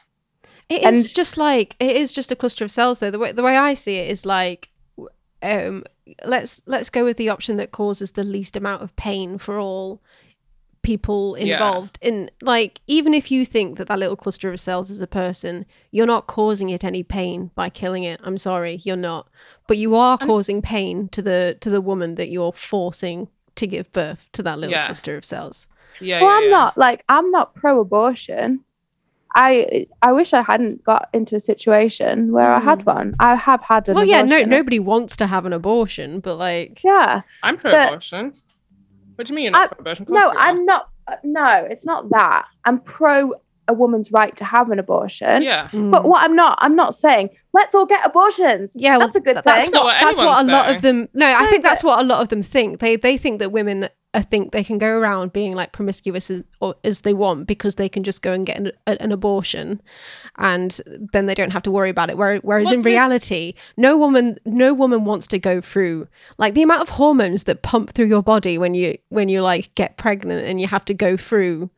Speaker 1: It and, is just like it is just a cluster of cells though. The way the way i see it is like um let's let's go with the option that causes the least amount of pain for all people
Speaker 2: Yeah.
Speaker 1: involved in like even if you think that that little cluster of cells is a person you're not causing it any pain by killing it i'm sorry you're not but you are
Speaker 2: And-
Speaker 1: causing pain to the to the woman that you're forcing to give birth to that little
Speaker 2: Yeah.
Speaker 1: cluster of cells
Speaker 2: Yeah,
Speaker 3: well,
Speaker 2: yeah,
Speaker 3: I'm
Speaker 2: yeah.
Speaker 3: not like I'm not pro-abortion. I I wish I hadn't got into a situation where I had hmm. one. I have had an abortion.
Speaker 1: well yeah no nobody wants to have an abortion but like
Speaker 3: Yeah.
Speaker 2: I'm pro-abortion. What do you mean you're
Speaker 3: I-
Speaker 2: not pro-abortion?
Speaker 3: No. I'm not. uh, No, it's not that. I'm pro a woman's right to have an abortion.
Speaker 2: Yeah.
Speaker 3: But what I'm not, I'm not saying let's all get abortions.
Speaker 1: Yeah, well,
Speaker 3: that's a good
Speaker 1: th-
Speaker 3: thing.
Speaker 1: that's
Speaker 2: not
Speaker 1: what,
Speaker 2: what
Speaker 1: that's what a
Speaker 2: anyone's
Speaker 1: lot of them. No, I think that's what a lot of them think. They they think that women uh, think they can go around being like promiscuous as, or, as they want because they can just go and get an, a, an abortion, and then they don't have to worry about it. Whereas, whereas in
Speaker 2: What's this-
Speaker 1: reality, no woman no woman wants to go through like the amount of hormones that pump through your body when you when you like get pregnant and you have to go through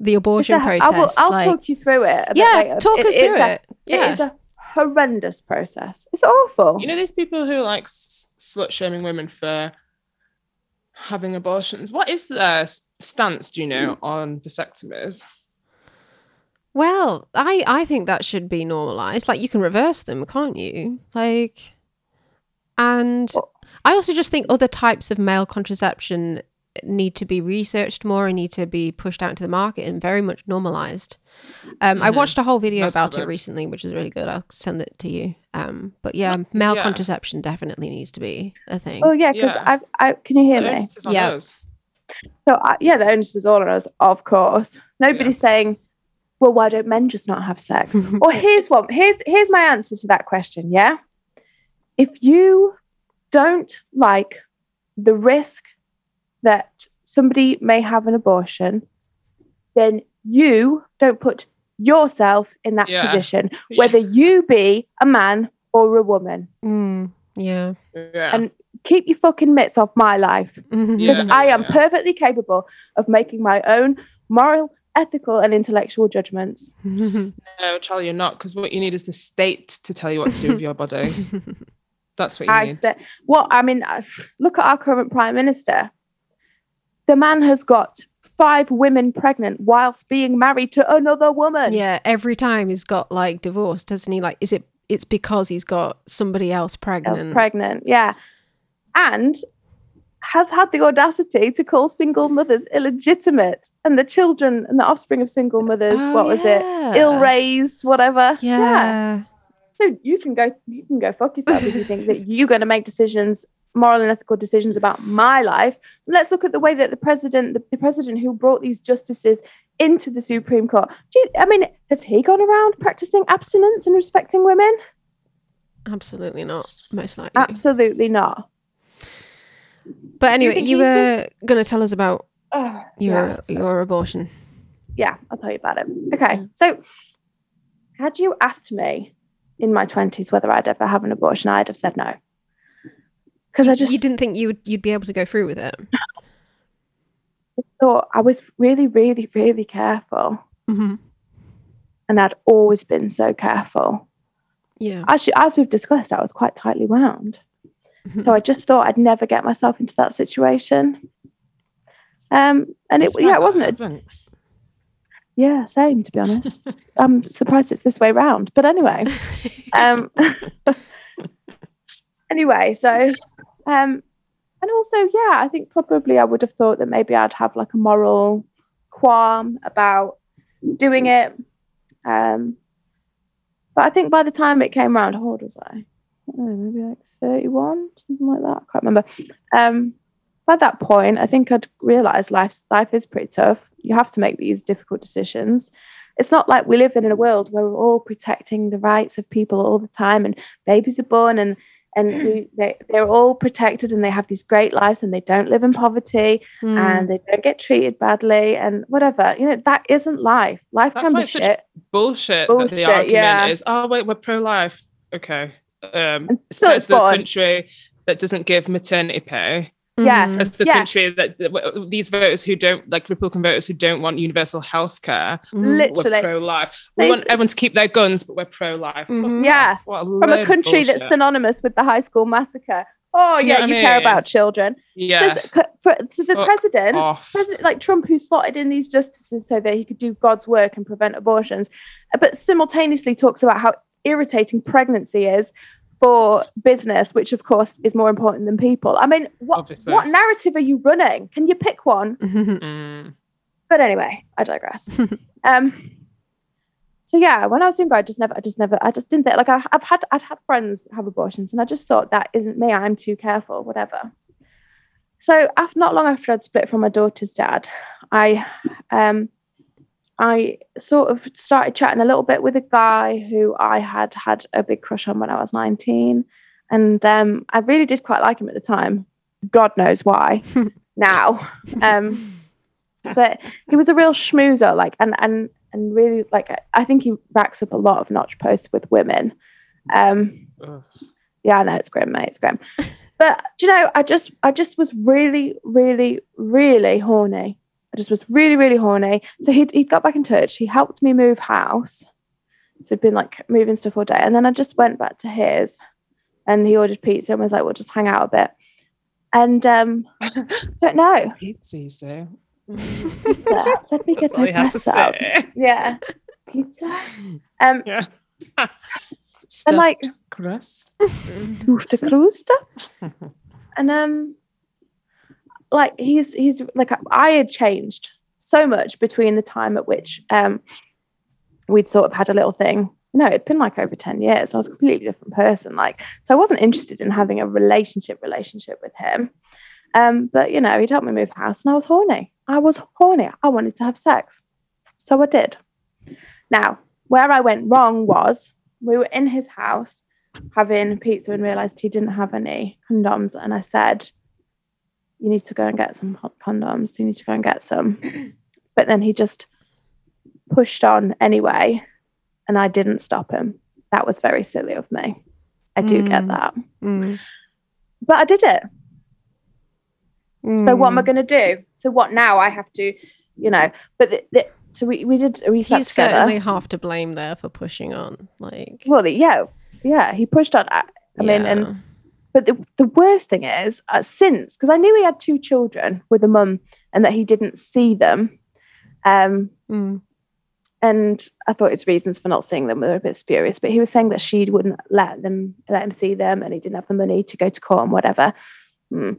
Speaker 1: the abortion
Speaker 3: a-
Speaker 1: process.
Speaker 3: I will, I'll
Speaker 1: like,
Speaker 3: talk you through it. A
Speaker 1: yeah,
Speaker 3: later.
Speaker 1: talk
Speaker 3: It
Speaker 1: us
Speaker 3: is
Speaker 1: through
Speaker 3: a-
Speaker 1: it. Yeah.
Speaker 3: It is a horrendous process. It's awful.
Speaker 2: You know these people who like s- slut shaming women for having abortions. What is their uh, stance? Do you know mm. on vasectomies?
Speaker 1: Well, I I think that should be normalized. Like you can reverse them, can't you? Like and I also just think other types of male contraception need to be researched more and need to be pushed out into the market and very much normalized. Um, I
Speaker 2: Mhm.
Speaker 1: watched a whole video
Speaker 2: That's
Speaker 1: about it
Speaker 2: word.
Speaker 1: recently, which is really good. I'll send it to you. Um, but yeah, male
Speaker 2: yeah.
Speaker 1: contraception definitely needs to be a thing.
Speaker 3: Oh yeah, because
Speaker 2: Yeah.
Speaker 3: I, I can you hear me?
Speaker 2: onus is on
Speaker 1: Yeah.
Speaker 3: So I, yeah, the onus is all on us, of course. Nobody's saying, well, why don't men just not have sex? or here's one. Here's here's my answer to that question. Yeah, if you don't like the risk that somebody may have an abortion, then you don't put yourself in that
Speaker 2: Yeah.
Speaker 3: position,
Speaker 2: Yeah.
Speaker 3: whether you be a man or a woman.
Speaker 1: Mm, yeah.
Speaker 2: Yeah.
Speaker 3: And keep your fucking mitts off my life.
Speaker 2: Yeah.
Speaker 3: because I am
Speaker 2: yeah.
Speaker 3: perfectly capable of making my own moral, ethical, and intellectual judgments.
Speaker 2: no, Charlie, you're not, because what you need is the state to tell you what to do with your body. That's what you
Speaker 3: I
Speaker 2: need.
Speaker 3: said, "What? I mean, look at our current prime minister. The man has got five women pregnant whilst being married to another woman.
Speaker 1: Yeah, every time he's got like divorced, doesn't he? Like, is it? It's because he's got somebody else pregnant.
Speaker 3: else
Speaker 1: pregnant.
Speaker 3: Yeah, and." Has had the audacity to call single mothers illegitimate and the children and the offspring of single mothers,
Speaker 1: Oh,
Speaker 3: what was it? Ill raised, whatever.
Speaker 1: Yeah.
Speaker 3: So you can go you can go fuck yourself if you think that you're going to make decisions, moral and ethical decisions about my life. Let's look at the way that the president, the, the president who brought these justices into the Supreme Court. Do you, I mean, has he gone around practicing abstinence and respecting women?
Speaker 1: Absolutely not. Most likely.
Speaker 3: Absolutely not.
Speaker 1: but anyway, you
Speaker 3: he's
Speaker 1: were going to tell us about your
Speaker 3: yeah, so-
Speaker 1: your abortion.
Speaker 3: yeah, I'll tell you about it. Okay, so had you asked me in my twenties whether I'd ever have an abortion, I'd have said no. Because I just
Speaker 1: you didn't think you would you'd be able to go through with it.
Speaker 3: thought I was really, really, really careful.
Speaker 1: hmm
Speaker 3: and I'd always been so careful.
Speaker 1: Yeah.
Speaker 3: Actually, as we've discussed, I was quite tightly wound. So I just thought I'd never get myself into that situation. Um, and it,
Speaker 2: I'm
Speaker 3: yeah, it wasn't.
Speaker 2: I
Speaker 3: A,
Speaker 2: haven't.
Speaker 3: yeah, same to be honest. I'm surprised it's this way round. But anyway, um, anyway, so, um, and also, yeah, I think probably I would have thought that maybe I'd have like a moral qualm about doing it. Um, but I think by the time it came around, how old was I? I know, maybe like 31, something like that. I can't remember. Um, by that point, I think I'd realised life life is pretty tough. You have to make these difficult decisions. It's not like we live in a world where we're all protecting the rights of people all the time, and babies are born and and we, they, they're all protected and they have these great lives and they don't live in poverty
Speaker 1: Mm.
Speaker 3: and they don't get treated badly and whatever. You know, that isn't life. Life
Speaker 2: That's
Speaker 3: can be shit.
Speaker 2: Bullshit, that
Speaker 3: Bullshit,
Speaker 2: the argument
Speaker 3: yeah.
Speaker 2: is, oh, wait, we're pro life. Okay. Um, says
Speaker 3: it's
Speaker 2: the country that doesn't give maternity pay.
Speaker 3: Yeah.
Speaker 1: Mhm.
Speaker 2: It's the
Speaker 3: Yeah.
Speaker 2: country that, that these voters who don't like Republican voters who don't want universal health care.
Speaker 1: Mhm.
Speaker 3: Literally.
Speaker 2: We're pro life. We want everyone to keep their guns, but we're pro life.
Speaker 1: Mhm.
Speaker 3: Yeah.
Speaker 2: From
Speaker 3: From a country that's synonymous with the high school massacre. Oh
Speaker 2: Do you know
Speaker 3: yeah, you
Speaker 2: I
Speaker 3: care about children.
Speaker 2: Yeah.
Speaker 3: Says- for, to the
Speaker 2: Fuck
Speaker 3: president,
Speaker 2: off.
Speaker 3: president like Trump, who slotted in these justices so that he could do God's work and prevent abortions, uh, but simultaneously talks about how irritating pregnancy is for business, which of course is more important than people. I mean, what
Speaker 2: Obviously.
Speaker 3: what narrative are you running? Can you pick one?
Speaker 2: Mm.
Speaker 3: But anyway, I digress. um, so yeah, when I was younger, I just never, I just never, I just didn't think like I, I've had, I'd had friends have abortions, and I just thought that isn't me. I'm too careful, whatever. So after not long after I'd split from my daughter's dad, I, um, I sort of started chatting a little bit with a guy who I had had a big crush on when I was 19, and um, I really did quite like him at the time. God knows why now. Um, but he was a real schmoozer, like, and and and really like I think he racks up a lot of notch posts with women. Um, yeah, I know it's grim, mate. It's grim. But do you know, I just I just was really, really, really horny. I just was really, really horny. So he he got back in touch. He helped me move house. So I'd been like moving stuff all day, and then I just went back to his, and he ordered pizza and was like, "We'll just hang out a bit." And um, I don't know.
Speaker 2: It's easy.
Speaker 3: Pizza. Let me get my
Speaker 2: you have
Speaker 3: out. Yeah, pizza. Um,
Speaker 2: Yeah.
Speaker 3: and
Speaker 2: Stuffed
Speaker 3: like
Speaker 2: crust.
Speaker 3: Tuchte and um like he's he's like I had changed so much between the time at which um we'd sort of had a little thing. No, it'd been like over 10 years. I was a completely different person. Like, so I wasn't interested in having a relationship relationship with him. Um, but you know, he'd helped me move house and I was horny. I was horny. I wanted to have sex. So I did. Now, where I went wrong was we were in his house having pizza and realized he didn't have any condoms. And I said, You need to go and get some condoms. You need to go and get some. But then he just pushed on anyway. And I didn't stop him. That was very silly of me. I do get
Speaker 1: Mm.
Speaker 3: that.
Speaker 1: Mm.
Speaker 3: But I did it. So what am I
Speaker 1: Mm.
Speaker 3: going to do? So what now? I have to, you know. But the, the, so we, we did we slept
Speaker 1: He's
Speaker 3: together.
Speaker 1: certainly half to blame there for pushing on. Like,
Speaker 3: Well, yeah, yeah. He pushed on. I, I mean, and
Speaker 1: yeah.
Speaker 3: But the, the worst thing is, uh, since, because I knew he had two children with a mum and that he didn't see them. Um,
Speaker 1: Mm.
Speaker 3: and I thought his reasons for not seeing them were a bit spurious, but he was saying that she wouldn't let them let him see them and he didn't have the money to go to court and whatever. Hmm.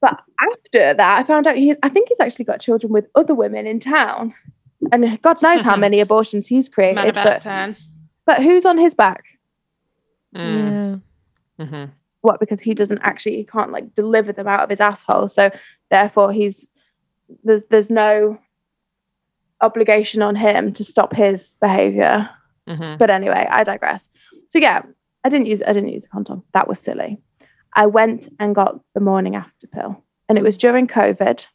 Speaker 3: But after that, I found out he's, I think he's actually got children with other women in town. And God knows how many abortions he's created.
Speaker 2: Man about
Speaker 3: But,
Speaker 2: 10.
Speaker 3: but who's on his back?
Speaker 2: Mm.
Speaker 1: Yeah.
Speaker 2: Mhm.
Speaker 3: What because he doesn't actually he can't like deliver them out of his asshole. So therefore he's there's there's no obligation on him to stop his behavior.
Speaker 2: Mhm.
Speaker 3: but anyway i digress. So yeah i didn't use i didn't use a condom. That was silly. I went and got the morning after pill. And it was during covid.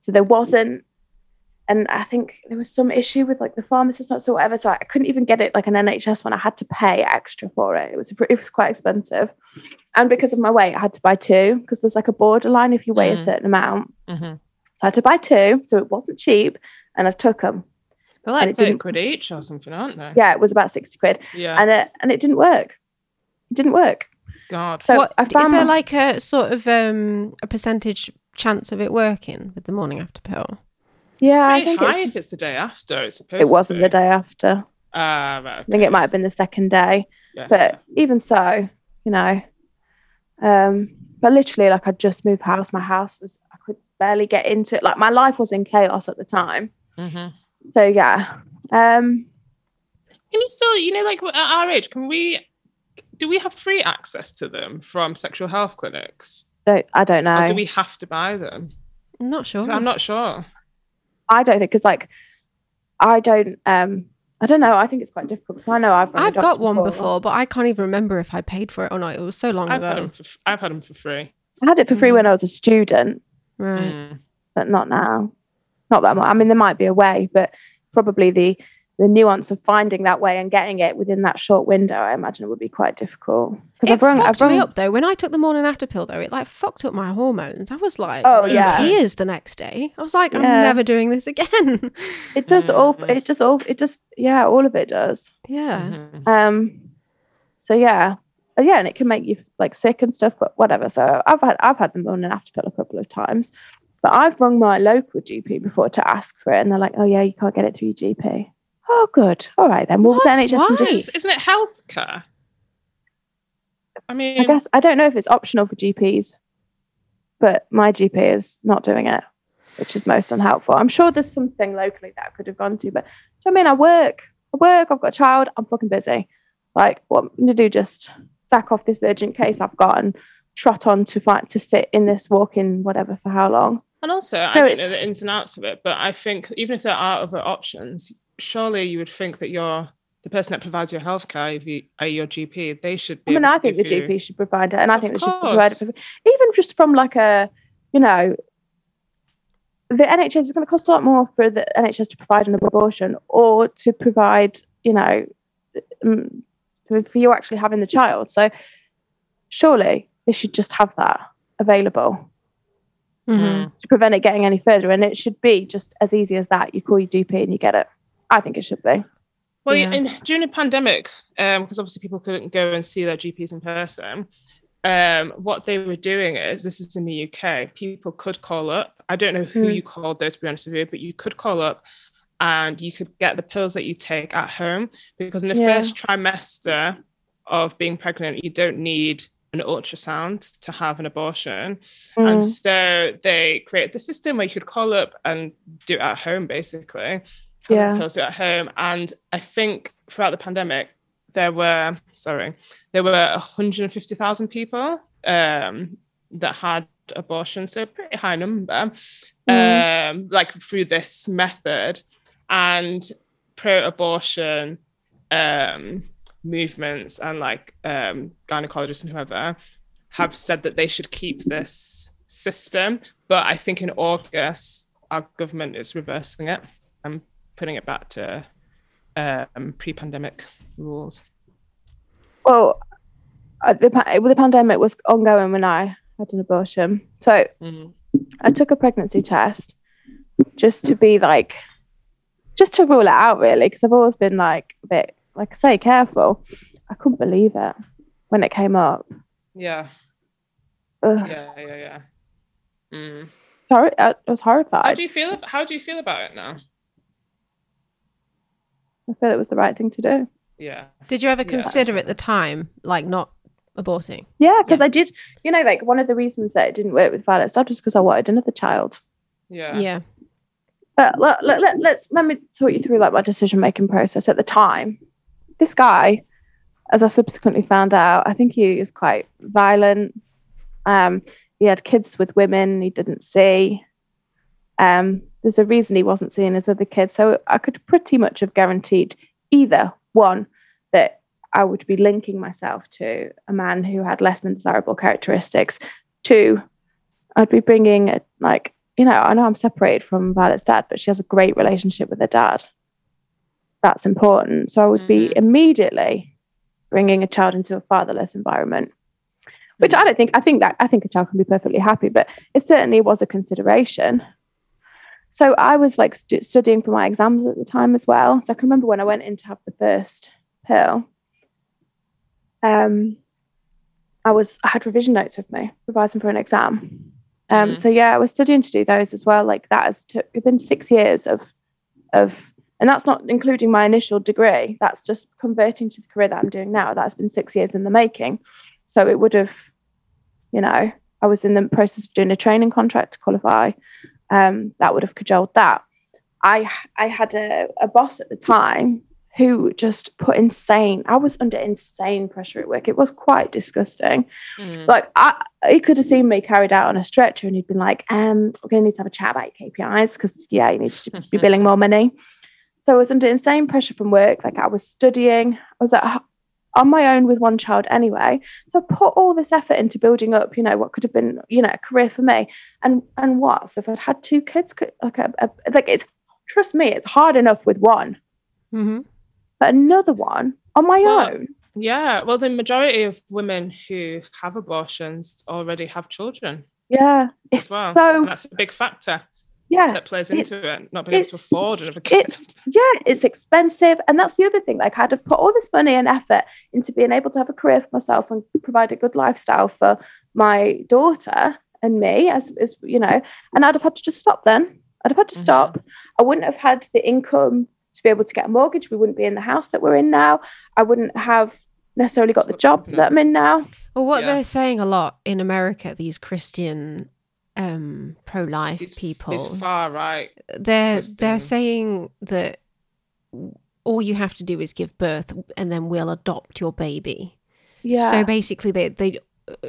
Speaker 3: So there wasn't and I think there was some issue with like the pharmacist notes or whatever. So I couldn't even get it like an NHS one. I had to pay extra for it. It was it was quite expensive, and because of my weight, I had to buy two because there's like a borderline if you weigh a
Speaker 2: Mm.
Speaker 3: certain amount.
Speaker 2: Mhm.
Speaker 3: So I had to buy two, so it wasn't cheap, and I took them.
Speaker 2: They're like
Speaker 3: it
Speaker 2: 30 quid each or something, aren't they?
Speaker 3: Yeah, it was about sixty quid,
Speaker 2: Yeah.
Speaker 3: and it and it didn't work. It didn't work.
Speaker 2: God.
Speaker 3: So
Speaker 1: what
Speaker 3: I
Speaker 1: is
Speaker 3: found
Speaker 1: there
Speaker 3: my-
Speaker 1: like a sort of um a percentage chance of it working with the morning after pill?
Speaker 3: Yeah, I think
Speaker 2: high
Speaker 3: it's,
Speaker 2: if it's the day after. It's supposed
Speaker 3: it wasn't
Speaker 2: to
Speaker 3: the day after.
Speaker 2: Ah, right.
Speaker 3: I think it might have been the second day.
Speaker 2: Yeah.
Speaker 3: but even so, you know, um, but literally, like I just moved house. My house was I could barely get into it. Like my life was in chaos at the time.
Speaker 2: Mhm.
Speaker 3: So yeah, um,
Speaker 2: Can you still, you know, like at our age, can we, do we have free access to them from sexual health clinics?
Speaker 3: don't, I don't know.
Speaker 2: Or do we have to buy them?
Speaker 1: I'm not sure.
Speaker 2: I'm not sure.
Speaker 3: I don't think because like I don't. Um, I don't know. I think it's quite difficult because I know I've. run a
Speaker 1: I've got
Speaker 3: doctor
Speaker 1: one before, but I can't even remember if I paid for it or not. It was so long
Speaker 2: I've had
Speaker 1: ago.
Speaker 2: them for, f- I've had them for free.
Speaker 3: I had it for free
Speaker 1: Mm.
Speaker 3: when I was a student,
Speaker 1: Right.
Speaker 2: Mm.
Speaker 3: but not now. Not that much. I mean, there might be a way, but probably the the nuance of finding that way and getting it within that short window, I imagine, it would be quite difficult. Because
Speaker 1: It
Speaker 3: I've rung,
Speaker 1: fucked
Speaker 3: I've
Speaker 1: me up though. When I took the morning after pill though, it like fucked up my hormones. I was like
Speaker 3: Oh,
Speaker 1: in
Speaker 3: yeah.
Speaker 1: tears the next day. I was like, I'm
Speaker 3: Yeah.
Speaker 1: never doing this again.
Speaker 3: It does all.
Speaker 2: Mhm.
Speaker 3: It just all. It just yeah. All of it does.
Speaker 1: yeah.
Speaker 2: Mhm.
Speaker 3: Um. So yeah. uh, yeah, and it can make you like sick and stuff, but whatever. So I've had I've had them on an after pill a couple of times, but I've rung my local GP before to ask for it, and they're like, "Oh yeah, you can't get it through your GP." Oh, good. All right then. Well,
Speaker 2: What?
Speaker 3: the NHS just.
Speaker 2: Isn't it healthcare? I mean,
Speaker 3: I guess I don't know if it's optional for GPs, but my GP is not doing it, which is most unhelpful. I'm sure there's something locally that I could have gone to, but do you know I mean? I work, I work, I've got a child, I'm fucking busy. Like, what I'm going to do? Just sack off this urgent case I've got and trot on to fight to sit in this walk-in whatever for how long?
Speaker 2: and also I don't know the ins and outs of it, but I think even if there are other options, surely you would think that you're the person that provides your healthcare, if you are your GP, they should
Speaker 3: I mean, I think the
Speaker 2: you-
Speaker 3: GP should provide it, and I
Speaker 2: Of
Speaker 3: think they should provide it for, even just from like a, you know, the NHS is going to cost a lot more for the NHS to provide an abortion or to provide, you know, for, you actually having the child. So surely they should just have that available
Speaker 1: Mhm.
Speaker 2: Mm.
Speaker 3: to prevent it getting any further, and it should be just as easy as that. You call your GP and you get it. I think it should be.
Speaker 2: Well,
Speaker 1: Yeah.
Speaker 2: in, during the pandemic, because obviously people couldn't go and see their GPs in person, um, what they were doing is this is in the UK. People could call up. I don't know who
Speaker 3: Mm.
Speaker 2: you called though, to be honest with you, but you could call up and you could get the pills that you take at home because in the
Speaker 3: Yeah.
Speaker 2: first trimester of being pregnant, you don't need an ultrasound to have an abortion.
Speaker 3: Mm.
Speaker 2: And so they created the system where you could call up and do it at home, basically.
Speaker 3: Yeah.
Speaker 2: pills at home. And I think throughout the pandemic, there were, sorry, there were 150,000 people um, that had abortions, so a pretty high number,
Speaker 3: Mm.
Speaker 2: um, like through this method. And pro abortion um, movements and like um, gynecologists and whoever have said that they should keep this system. But I think in August, our government is reversing it and putting it back to um, pre pandemic rules.
Speaker 3: Well, uh, the, pa- the pandemic was ongoing when I had an abortion. So
Speaker 2: Mm.
Speaker 3: I took a pregnancy test just to be like, just to rule it out, really, because I've always been like a bit, like I say, careful. I couldn't believe it when it came up.
Speaker 2: Yeah,
Speaker 3: Ugh,
Speaker 2: yeah, yeah, yeah. Mm.
Speaker 3: sorry, I was horrified.
Speaker 2: How do you feel? How do you feel about it now?
Speaker 3: I feel it was the right thing to do.
Speaker 2: Yeah.
Speaker 1: Did you ever
Speaker 2: Yeah.
Speaker 1: consider at the time, like not aborting?
Speaker 3: Yeah, because I did, you know, like one of the reasons that it didn't work with Violet Stubbs was because I wanted another child.
Speaker 2: Yeah.
Speaker 1: Yeah.
Speaker 3: But let, let, let, let's let me talk you through like my decision making process at the time. This guy, as I subsequently found out, I think he is quite violent. Um, he had kids with women he didn't see. Um, there's a reason he wasn't seeing his other kids. So I could pretty much have guaranteed either one that I would be linking myself to a man who had less than desirable characteristics. Two, I'd be bringing a, like you know, I know I'm separated from Violet's dad, but she has a great relationship with her dad. That's important. So I would be
Speaker 2: Mhm.
Speaker 3: immediately bringing a child into a fatherless environment, which I don't think, I think that, I think a child can be perfectly happy, but it certainly was a consideration. So I was like stu- studying for my exams at the time as well. So I can remember when I went in to have the first pill, um, I was, I had revision notes with me, revising for an exam. Um,
Speaker 2: Mhm.
Speaker 3: So yeah, I was studying to do those as well. Like that has took been six years of of, and that's not including my initial degree. That's just converting to the career that I'm doing now. That's been six years in the making. So it would have, you know, I was in the process of doing a training contract to qualify. Um, that would have cajoled that. I I had a, a boss at the time who just put insane. I was under insane pressure at work. It was quite disgusting
Speaker 2: Mm.
Speaker 3: like I, he could have seen me carried out on a stretcher and he'd been like, um, we're going to need to have a chat about your KPIs because, yeah, you need to be billing more money. So I was under insane pressure from work. Like I was studying, I was at, h- on my own with one child anyway. So I put all this effort into building up, you know, what could have been, you know, a career for me. And and what? So if I'd had two kids, could, like, a, a, like it's, trust me, it's hard enough with one,
Speaker 1: hmm
Speaker 3: but another one on my
Speaker 2: Well,
Speaker 3: own.
Speaker 2: Yeah. Well, the majority of women who have abortions already have children
Speaker 3: Yeah. It's
Speaker 2: as well.
Speaker 3: so
Speaker 2: and that's a big factor.
Speaker 3: Yeah.
Speaker 2: that plays into it, not being able to
Speaker 3: it's-
Speaker 2: afford another kid.
Speaker 3: yeah, it's expensive. And that's the other thing. Like, I'd have put all this money and effort into being able to have a career for myself and provide a good lifestyle for my daughter and me, as, as you know, and I'd have had to just stop then. I'd have had to
Speaker 2: Mhm.
Speaker 3: stop. I wouldn't have had the income to be able to get a mortgage. We wouldn't be in the house that we're in now. I wouldn't have necessarily got the job that. I'm in now.
Speaker 1: Well, what
Speaker 2: Yeah.
Speaker 1: they're saying a lot in America, these Christian um, pro-life
Speaker 2: It's-
Speaker 1: people,
Speaker 2: It's far right.
Speaker 1: they're they're saying that all you have to do is give birth, and then we'll adopt your baby.
Speaker 3: Yeah.
Speaker 1: So basically, they they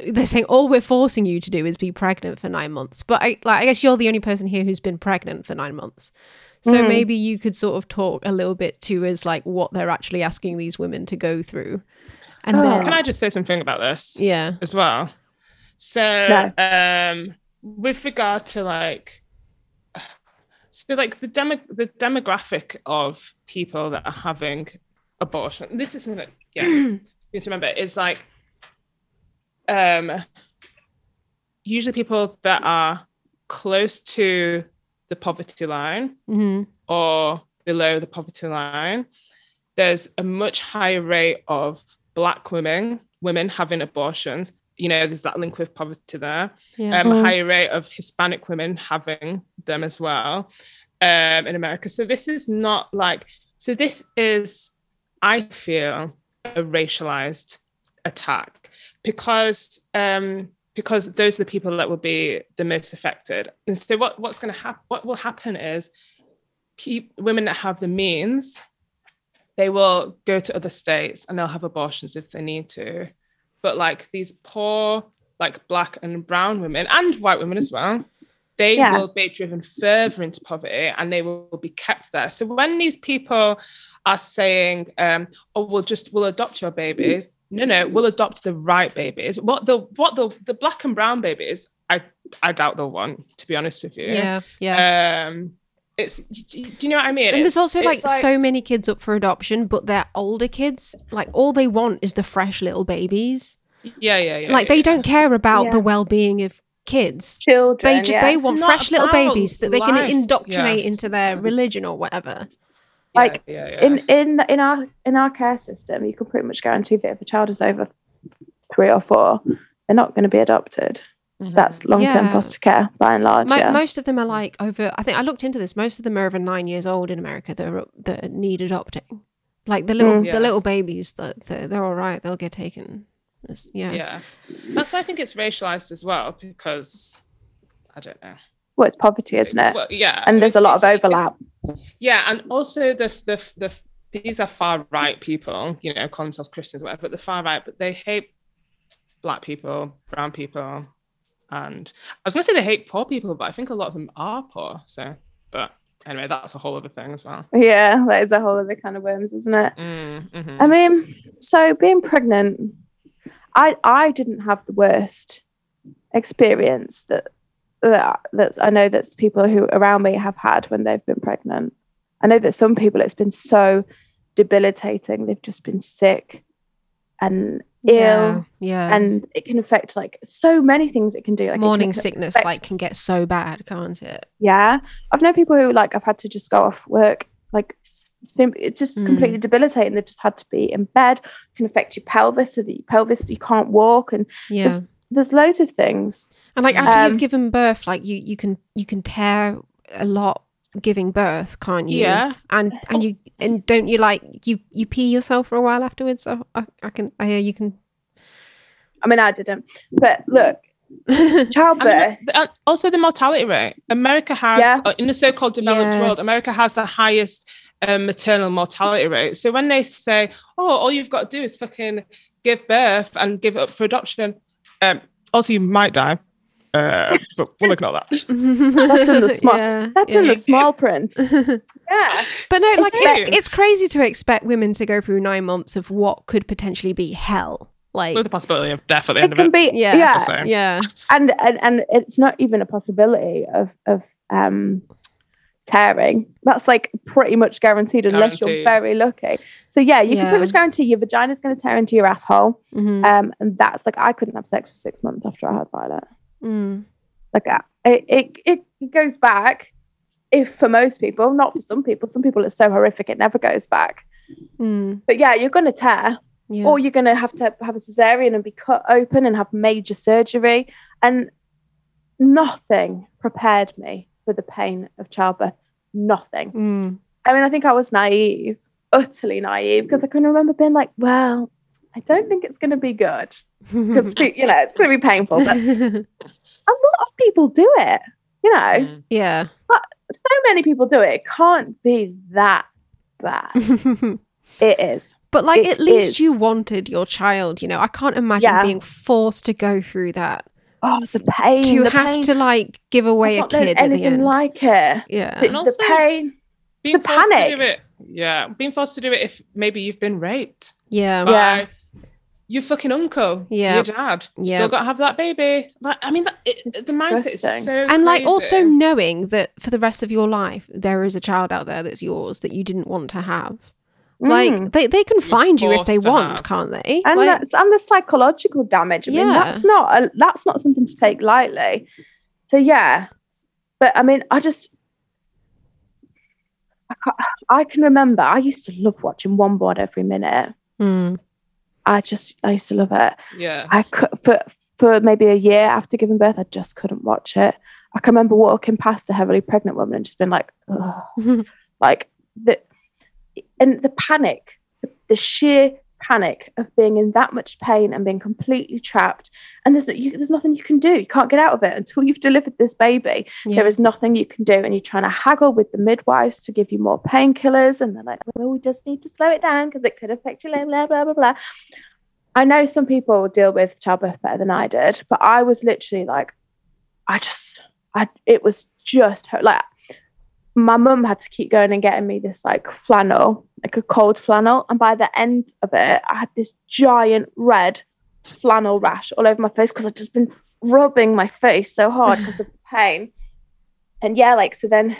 Speaker 1: they're saying all we're forcing you to do is be pregnant for nine months. But I like I guess you're the only person here who's been pregnant for nine months. So
Speaker 3: Mm.
Speaker 1: maybe you could sort of talk a little bit to as like what they're actually asking these women to go through, and
Speaker 3: Oh.
Speaker 1: then
Speaker 2: Can I just say something about this
Speaker 1: yeah,
Speaker 2: as well? So,
Speaker 3: No.
Speaker 2: um, with regard to like, so like the demo the demographic of people that are having abortion. This is something that yeah, you need to remember is like, um, usually people that are close to the poverty line
Speaker 1: hmm
Speaker 2: or below the poverty line, there's a much higher rate of black women women having abortions. You know, there's that link with poverty there.
Speaker 1: yeah,
Speaker 2: Um, a
Speaker 3: Mm.
Speaker 2: higher rate of Hispanic women having them as well um, in America. So this is not like so. This is, I feel, a racialized attack because um, because those are the people that will be the most affected. And so what what's going to happen? What will happen is, pe- women that have the means, they will go to other states and they'll have abortions if they need to. But like these poor, like black and brown women and white women as well, they
Speaker 3: Yeah.
Speaker 2: will be driven further into poverty and they will be kept there. So when these people are saying, um, "Oh, we'll just we'll adopt your babies," no, no, we'll adopt the right babies. What the what the the black and brown babies, I I doubt they'll want. To be honest with you,
Speaker 1: yeah, yeah.
Speaker 2: um, it's do you know what I mean?
Speaker 1: and there's
Speaker 2: It's-
Speaker 1: also like,
Speaker 2: it's
Speaker 1: so many kids up for adoption, but they're older kids. Like all they want is the fresh little babies.
Speaker 2: yeah, yeah, yeah.
Speaker 1: like
Speaker 2: yeah,
Speaker 1: they
Speaker 2: yeah.
Speaker 1: don't care about
Speaker 3: Yeah.
Speaker 1: the well-being of kids.
Speaker 3: Children.
Speaker 1: They just
Speaker 3: yeah.
Speaker 1: they want fresh little babies that they can indoctrinate
Speaker 2: Yeah.
Speaker 1: into their religion or whatever.
Speaker 2: Yeah,
Speaker 3: like,
Speaker 2: yeah, yeah.
Speaker 3: in in in our in our care system, you can pretty much guarantee that if a child is over three or four, they're not going to be adopted.
Speaker 2: Mhm.
Speaker 3: That's long term
Speaker 1: Yeah.
Speaker 3: foster care by and large.
Speaker 1: Mo-
Speaker 3: yeah.
Speaker 1: Most of them are like over. I think I looked into this. Most of them are over nine years old in America that are, that need adopting. Like the little
Speaker 3: Mm.
Speaker 2: Yeah.
Speaker 1: the little babies that they're, they're all right. They'll get taken. It's- yeah.
Speaker 2: yeah. That's why I think it's racialized as well because I don't know.
Speaker 3: well, it's poverty, isn't it?
Speaker 2: Well, yeah,
Speaker 3: and there's a lot of
Speaker 2: it's- it's-
Speaker 3: overlap.
Speaker 2: Yeah, and also the the the these are far right people, you know, call themselves Christians, whatever, but the far right, but they hate black people, brown people, and I was gonna say they hate poor people, but I think a lot of them are poor. So, but anyway, that's a whole other thing as well.
Speaker 3: Yeah, that is a whole other kind of worms, isn't it?
Speaker 2: Mm, mhm.
Speaker 3: I mean, so being pregnant, I I didn't have the worst experience that that that's I know that's people who around me have had when they've been pregnant. I know that some people it's been so debilitating. They've just been sick and ill,
Speaker 1: Yeah. yeah.
Speaker 3: and it can affect like so many things. It can do like
Speaker 1: Morning sickness
Speaker 3: affect-
Speaker 1: like can get so bad, can't it?
Speaker 3: yeah, I've known people who like I've had to just go off work, like it's just
Speaker 1: Mm.
Speaker 3: completely debilitating. They've just had to be in bed. It can affect your pelvis, so that your pelvis you can't walk, and
Speaker 1: Yeah.
Speaker 3: there's loads of things.
Speaker 1: And like after
Speaker 3: Um,
Speaker 1: you've given birth, like you you can you can tear a lot giving birth, can't you?
Speaker 2: Yeah.
Speaker 1: And and you and don't you like you you pee yourself for a while afterwards? I, I, I can I hear you can.
Speaker 3: I mean, I didn't, but look, childbirth.
Speaker 2: then the- and also the mortality rate. America has,
Speaker 3: Yeah.
Speaker 2: uh, in the so-called developed world, America has the highest um, maternal mortality rate. So when they say, "Oh, all you've got to do is fucking give birth and give it up for adoption," um, also you might die, uh, but we'll ignore that.
Speaker 1: That's
Speaker 3: in the small-
Speaker 1: Yeah,
Speaker 3: That's
Speaker 1: yeah.
Speaker 3: in the small print. Yeah,
Speaker 1: But no,
Speaker 3: It's
Speaker 1: like it's, it's crazy to expect women to go through nine months of what could potentially be hell. Like,
Speaker 2: With the possibility of death at the
Speaker 3: it
Speaker 2: end of
Speaker 3: can
Speaker 2: it.
Speaker 3: be.
Speaker 1: yeah,
Speaker 3: Yeah,
Speaker 2: So-
Speaker 1: yeah,
Speaker 3: and, and and it's not even a possibility of of um tearing. That's like pretty much guaranteed unless you're very lucky. So yeah, you can pretty much guarantee your vagina's going to tear into your asshole.
Speaker 1: Mhm.
Speaker 3: Um, and that's like I couldn't have sex for six months after I had Violet.
Speaker 1: Mm.
Speaker 3: Like uh, it, it, it, it goes back if for most people, not for some people, some people it's so horrific it never goes back.
Speaker 1: Mm,
Speaker 3: But yeah, you're going to tear,
Speaker 1: yeah.
Speaker 3: or you're going to have to have a cesarean and be cut open and have major surgery. And nothing prepared me for the pain of childbirth. Nothing.
Speaker 1: Mm.
Speaker 3: I mean, I think I was naive, utterly naive, because I can remember being like, well, I don't think it's going to be good because, you know, it's going to be painful. But a lot of people do it, you know,
Speaker 2: Mm.
Speaker 1: yeah.
Speaker 3: so many people do it. It can't be that bad. It is.
Speaker 1: but like
Speaker 3: It
Speaker 1: at least
Speaker 3: is.
Speaker 1: you wanted your child, you know. I can't imagine
Speaker 3: Yeah.
Speaker 1: being forced to go through that.
Speaker 3: Oh, the pain.
Speaker 1: to
Speaker 3: the
Speaker 1: have
Speaker 3: pain.
Speaker 1: to like give away a
Speaker 3: I've not known
Speaker 1: kid at the
Speaker 3: anything
Speaker 1: end.
Speaker 3: like it.
Speaker 1: yeah.
Speaker 3: The,
Speaker 2: And
Speaker 3: the
Speaker 2: also-
Speaker 3: pain.
Speaker 2: Being
Speaker 3: The
Speaker 2: forced to
Speaker 3: panic.
Speaker 2: do it. Yeah. Being forced to do it if maybe you've been raped
Speaker 1: yeah.
Speaker 3: Yeah.
Speaker 2: By your fucking uncle,
Speaker 1: Yeah.
Speaker 2: your dad.
Speaker 1: Yeah.
Speaker 2: Still got to have that baby. Like, I mean, that, it, the mindset is so.
Speaker 1: and like also knowing that for the rest of your life there is a child out there that's yours that you didn't want to have like
Speaker 3: Mm.
Speaker 1: they, they can find you if they want
Speaker 2: have.
Speaker 1: can't they
Speaker 3: and
Speaker 1: like,
Speaker 3: that's and the psychological damage. I mean,
Speaker 1: Yeah.
Speaker 3: that's not a, that's not something to take lightly. So yeah, but I mean, I just I, I can remember I used to love watching One Born every minute.
Speaker 1: Mm,
Speaker 3: I just I used to love it.
Speaker 2: Yeah.
Speaker 3: I could for for maybe a year after giving birth, I just couldn't watch it. I can remember walking past a heavily pregnant woman and just been like, Ugh. like the and the panic, the, the sheer panic of being in that much pain and being completely trapped, and there's you, there's nothing you can do. You can't get out of it until you've delivered this baby.
Speaker 1: yeah.
Speaker 3: There is nothing you can do, and you're trying to haggle with the midwives to give you more painkillers, and they're like, "Well, we just need to slow it down because it could affect your blah blah blah blah blah." I know some people deal with childbirth better than I did, but I was literally like, I just, I it was just like my mum had to keep going and getting me this like flannel, like a cold flannel, and by the end of it, I had this giant red flannel rash all over my face because I'd just been rubbing my face so hard because of the pain. And yeah, like so then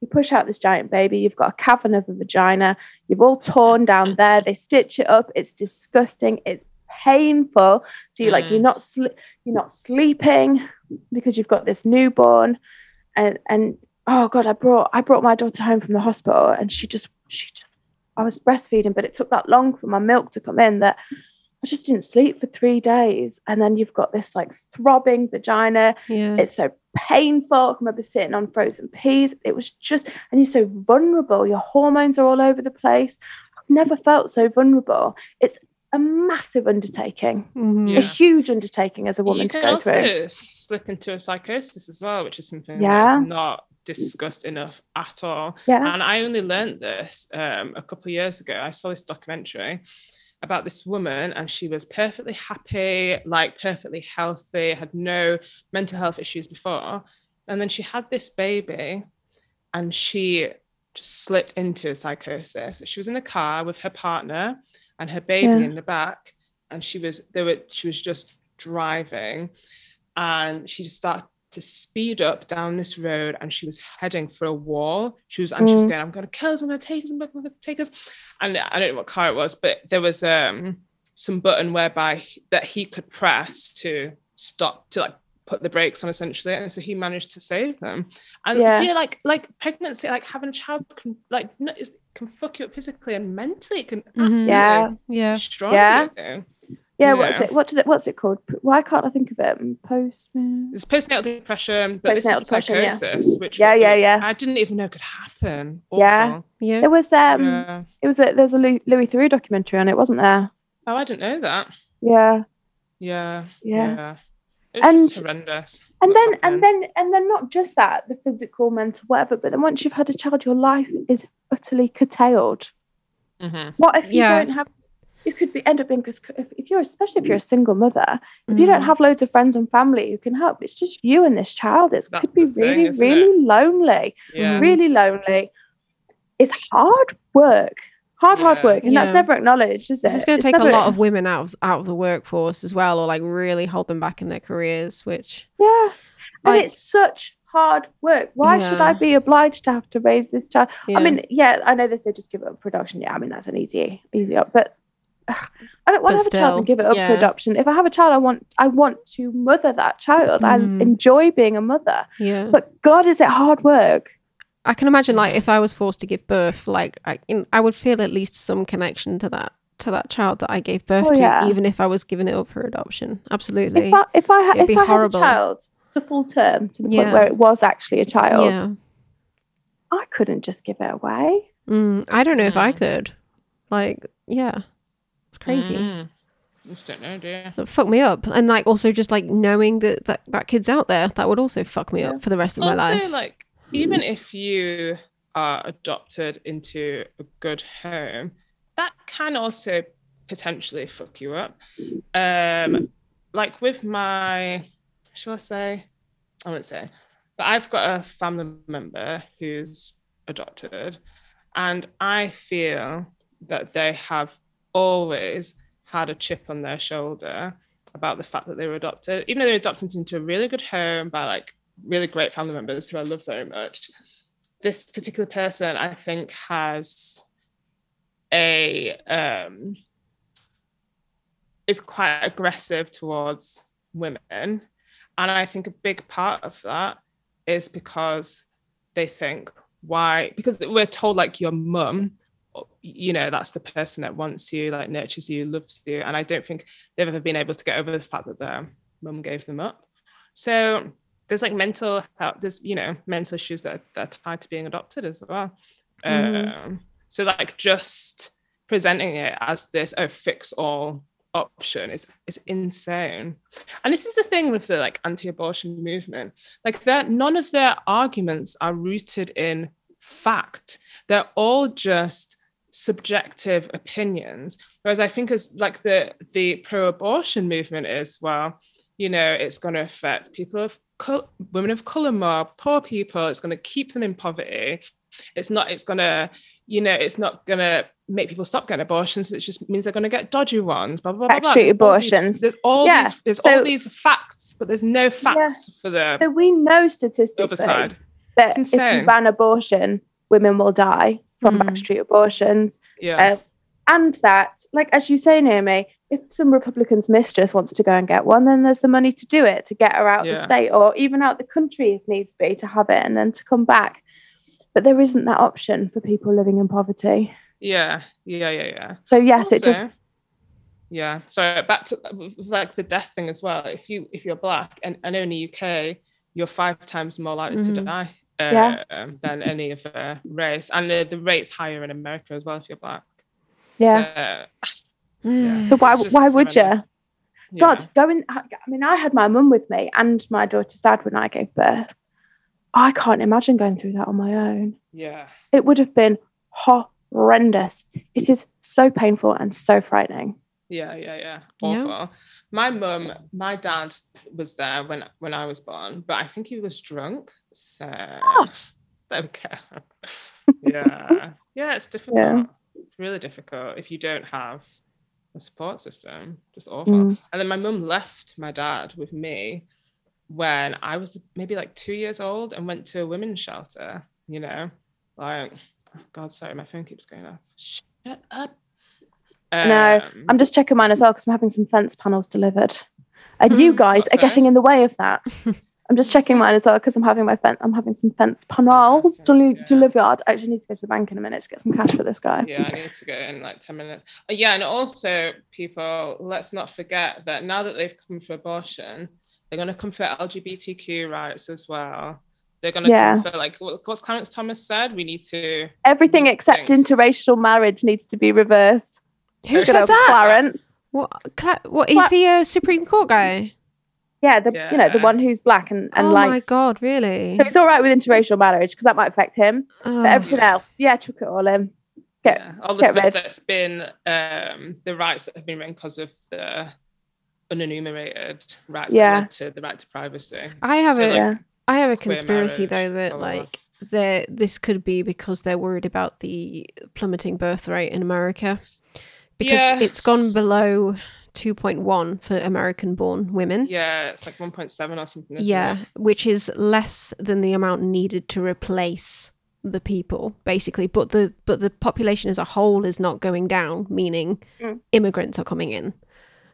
Speaker 3: you push out this giant baby, you've got a cavern of a vagina, you've all torn down there, they stitch it up, it's disgusting, it's painful. So you're like
Speaker 2: Mm.
Speaker 3: you're not you're not sleeping because you've got this newborn. And and oh god, I brought I brought my daughter home from the hospital and she just she just I was breastfeeding, but it took that long for my milk to come in that I just didn't sleep for three days. And then you've got this like throbbing vagina.
Speaker 1: yeah
Speaker 3: It's so painful. I remember sitting on frozen peas. It was just, and you're so vulnerable. Your hormones are all over the place. I've never felt so vulnerable. It's a massive undertaking,
Speaker 1: Mhm.
Speaker 2: Yeah.
Speaker 3: a huge undertaking as a woman
Speaker 2: you
Speaker 3: to go
Speaker 2: also
Speaker 3: through.
Speaker 2: slip into a psychosis as well, which is something
Speaker 3: Yeah.
Speaker 2: that's not discussed enough at all.
Speaker 3: Yeah.
Speaker 2: And I only learned this um, a couple of years ago. I saw this documentary about this woman, and she was perfectly happy, like perfectly healthy, had no mental health issues before. And then she had this baby, and she just slipped into a psychosis. She was in a car with her partner and her baby
Speaker 3: Yeah.
Speaker 2: in the back, and she was they were she was just driving, and she just started to speed up down this road and she was heading for a wall. She was and she was
Speaker 3: Mm.
Speaker 2: going, I'm gonna kill us, I'm gonna take us, I'm gonna take us. And I don't know what car it was, but there was um some button whereby he- that he could press to stop to like put the brakes on essentially. And so he managed to save them. And
Speaker 3: Yeah.
Speaker 2: you know, like like pregnancy, like having a child can like no, it can fuck you up physically and mentally. It can
Speaker 1: Mhm.
Speaker 2: absolutely
Speaker 3: Yeah.
Speaker 1: yeah
Speaker 2: destroy
Speaker 3: Yeah.
Speaker 2: you.
Speaker 3: Yeah, what's it? What did it? What's it called? Why can't I think of it? Post.
Speaker 2: It's postnatal depression, but this
Speaker 3: Postnatal
Speaker 2: is
Speaker 3: depression, yeah.
Speaker 2: psychosis, which
Speaker 3: Yeah, yeah, yeah.
Speaker 2: I didn't even know could happen.
Speaker 3: Yeah.
Speaker 2: Awful.
Speaker 1: yeah
Speaker 3: It was um.
Speaker 2: yeah.
Speaker 3: It was a. There's a Louis, Louis Theroux documentary on it, wasn't there?
Speaker 2: Oh, I didn't know that.
Speaker 3: Yeah.
Speaker 2: Yeah.
Speaker 3: Yeah.
Speaker 2: It's
Speaker 3: And-
Speaker 2: just horrendous.
Speaker 3: and
Speaker 2: what's
Speaker 3: then and then and then not just that the physical mental whatever but then once you've had a child your life is utterly curtailed
Speaker 2: Mhm.
Speaker 3: what if you
Speaker 1: Yeah.
Speaker 3: don't have you could be end up being because if, if you're especially if you're a single mother if you don't
Speaker 1: Mm.
Speaker 3: have loads of friends and family who can help it's just you and this child it could be
Speaker 2: the thing,
Speaker 3: really really lonely
Speaker 2: Yeah.
Speaker 3: really lonely it's hard work hard hard work and
Speaker 1: Yeah.
Speaker 3: that's never acknowledged is
Speaker 1: this
Speaker 3: it
Speaker 1: is going to take
Speaker 3: never-
Speaker 1: a lot of women out of out of the workforce as well or like really hold them back in their careers which
Speaker 3: Yeah. And
Speaker 1: Like-
Speaker 3: it's such hard work. Why should I be obliged to have to raise this child?
Speaker 1: yeah.
Speaker 3: I mean, yeah, I know they say just give it up production. Yeah, I mean that's an easy, easy up. But I don't want
Speaker 1: But
Speaker 3: to have a child and give it up
Speaker 1: yeah.
Speaker 3: for adoption. If I have a child, I want I want to mother that child.
Speaker 1: Mhm.
Speaker 3: I enjoy being a mother.
Speaker 1: yeah
Speaker 3: But God, is it hard work?
Speaker 1: I can imagine like if I was forced to give birth, like I, in, I would feel at least some connection to that to that child that I gave birth
Speaker 3: Oh,
Speaker 1: to,
Speaker 3: yeah.
Speaker 1: even if I was giving it up for adoption. Absolutely.
Speaker 3: If I, if I, ha-
Speaker 1: It'd
Speaker 3: if
Speaker 1: be
Speaker 3: I
Speaker 1: horrible.
Speaker 3: had a child to full term to the point where it was actually a child,
Speaker 1: yeah.
Speaker 3: I couldn't just give it away.
Speaker 1: Mm, I don't know if I
Speaker 2: Mm.
Speaker 1: could. Like, yeah, it's crazy.
Speaker 2: Mm. Just don't know, dear.
Speaker 1: That fuck me up, and like also just like knowing that that, that kid's out there, that would also fuck me up for the rest of my
Speaker 2: also,
Speaker 1: life.
Speaker 2: like, even if you are adopted into a good home, that can also potentially fuck you up. Um, like with my, shall I say, I won't say, but I've got a family member who's adopted, and I feel that they have always had a chip on their shoulder about the fact that they were adopted, even though they were adopted into a really good home by like really great family members who I love very much. This particular person, I think, has a um, is quite aggressive towards women, and I think a big part of that is because they think why because we're told like your mum you know that's the person that wants you like nurtures you loves you. And i don't think they've ever been able to get over the fact that their mum gave them up. So there's like mental health there's you know mental issues that are, that are tied to being adopted as well.
Speaker 1: Mhm.
Speaker 2: um so like just presenting it as this oh fix all option is is insane. And this is the thing with the like anti-abortion movement. Like that none of their arguments are rooted in fact. They're all just subjective opinions. Whereas i think as like the the pro-abortion movement is well you know it's going to affect people of col- women of color more poor people it's going to keep them in poverty. It's not it's going to you know it's not going to make people stop getting abortions it just means they're going to get dodgy ones blah blah blah, blah. There's all these- there's all
Speaker 3: Yeah,
Speaker 2: these there's
Speaker 3: so-
Speaker 2: all these facts but there's no facts for the
Speaker 3: So we know
Speaker 2: other side.
Speaker 3: that if you ban abortion, women will die from
Speaker 1: Mm.
Speaker 3: backstreet abortions.
Speaker 2: yeah
Speaker 3: Uh, and that, like as you say, Naomi, if some Republican's mistress wants to go and get one, then there's the money to do it, to get her out the state or even out the country if needs be to have it and then to come back. But there isn't that option for people living in poverty.
Speaker 2: yeah yeah yeah yeah
Speaker 3: So yes, it just
Speaker 2: yeah so back to like the death thing as well if you if you're black and in the uk you're five times more likely to
Speaker 1: Mhm.
Speaker 2: die uh,
Speaker 3: Yeah.
Speaker 2: um, than any other race and the, the rate's higher in america as well if you're black
Speaker 3: Yeah.
Speaker 2: so,
Speaker 1: Mm.
Speaker 3: So why why would you?
Speaker 2: horrendous. Yeah.
Speaker 3: God, going. I mean, I had my mum with me and my daughter's dad when I gave birth. I can't imagine going through that on my own.
Speaker 2: yeah
Speaker 3: It would have been horrendous. It is so painful and so frightening.
Speaker 2: Yeah, yeah, yeah.
Speaker 1: Yeah.
Speaker 2: Awful. My mum, my dad was there when when I was born, but I think he was drunk. So we go. yeah. Yeah, it's difficult.
Speaker 3: Yeah.
Speaker 2: It's really difficult if you don't have a support system. Just awful.
Speaker 3: Mm.
Speaker 2: And then my mum left my dad with me when I was maybe like two years old and went to a women's shelter, you know, like, oh God, sorry, my phone keeps going off. Shut up.
Speaker 3: No,
Speaker 2: Um,
Speaker 3: I'm just checking mine as well because I'm having some fence panels delivered, and you
Speaker 1: Hmm.
Speaker 3: guys are getting in the way of that. I'm just checking mine as well because I'm having my fence. I'm having some fence panels deli-
Speaker 2: Yeah.
Speaker 3: delivered. I actually need to go to the bank in a minute to get some cash for this guy.
Speaker 2: yeah, I need to go in like 10 minutes. Uh, Yeah, and also, people, let's not forget that now that they've come for abortion, they're going to come for LGBTQ rights as well. They're going to
Speaker 3: Yeah.
Speaker 2: come for, like, what- what's Clarence Thomas said? We need to.
Speaker 3: Everything except interracial marriage needs to be reversed.
Speaker 1: Who
Speaker 2: Good
Speaker 1: said that?
Speaker 3: Clarence.
Speaker 1: What? Cla- what is
Speaker 3: Cla-
Speaker 1: he a Supreme Court guy?
Speaker 3: Yeah, the you know the one who's black and and
Speaker 1: oh my god, really?
Speaker 3: So it's all right with interracial marriage because that might affect him.
Speaker 1: Oh.
Speaker 3: But everything else, yeah, chuck it all in. Get
Speaker 2: yeah, all the
Speaker 3: get
Speaker 2: stuff
Speaker 3: rid.
Speaker 2: that's been, um, the rights that have been written because of the unenumerated rights
Speaker 3: Yeah.
Speaker 2: that led to the right to privacy.
Speaker 1: I have
Speaker 2: So,
Speaker 1: a
Speaker 2: like,
Speaker 3: yeah.
Speaker 1: I have a conspiracy
Speaker 2: marriage,
Speaker 1: though that
Speaker 2: blah,
Speaker 1: like there this could be because they're worried about the plummeting birth rate in America because
Speaker 2: Yeah.
Speaker 1: it's gone below 2.1 for American born women.
Speaker 2: Yeah, it's like 1.7 or something.
Speaker 1: Yeah,
Speaker 2: it?
Speaker 1: which is less than the amount needed to replace the people basically but the but the population as a whole is not going down meaning
Speaker 3: Mm.
Speaker 1: immigrants are coming in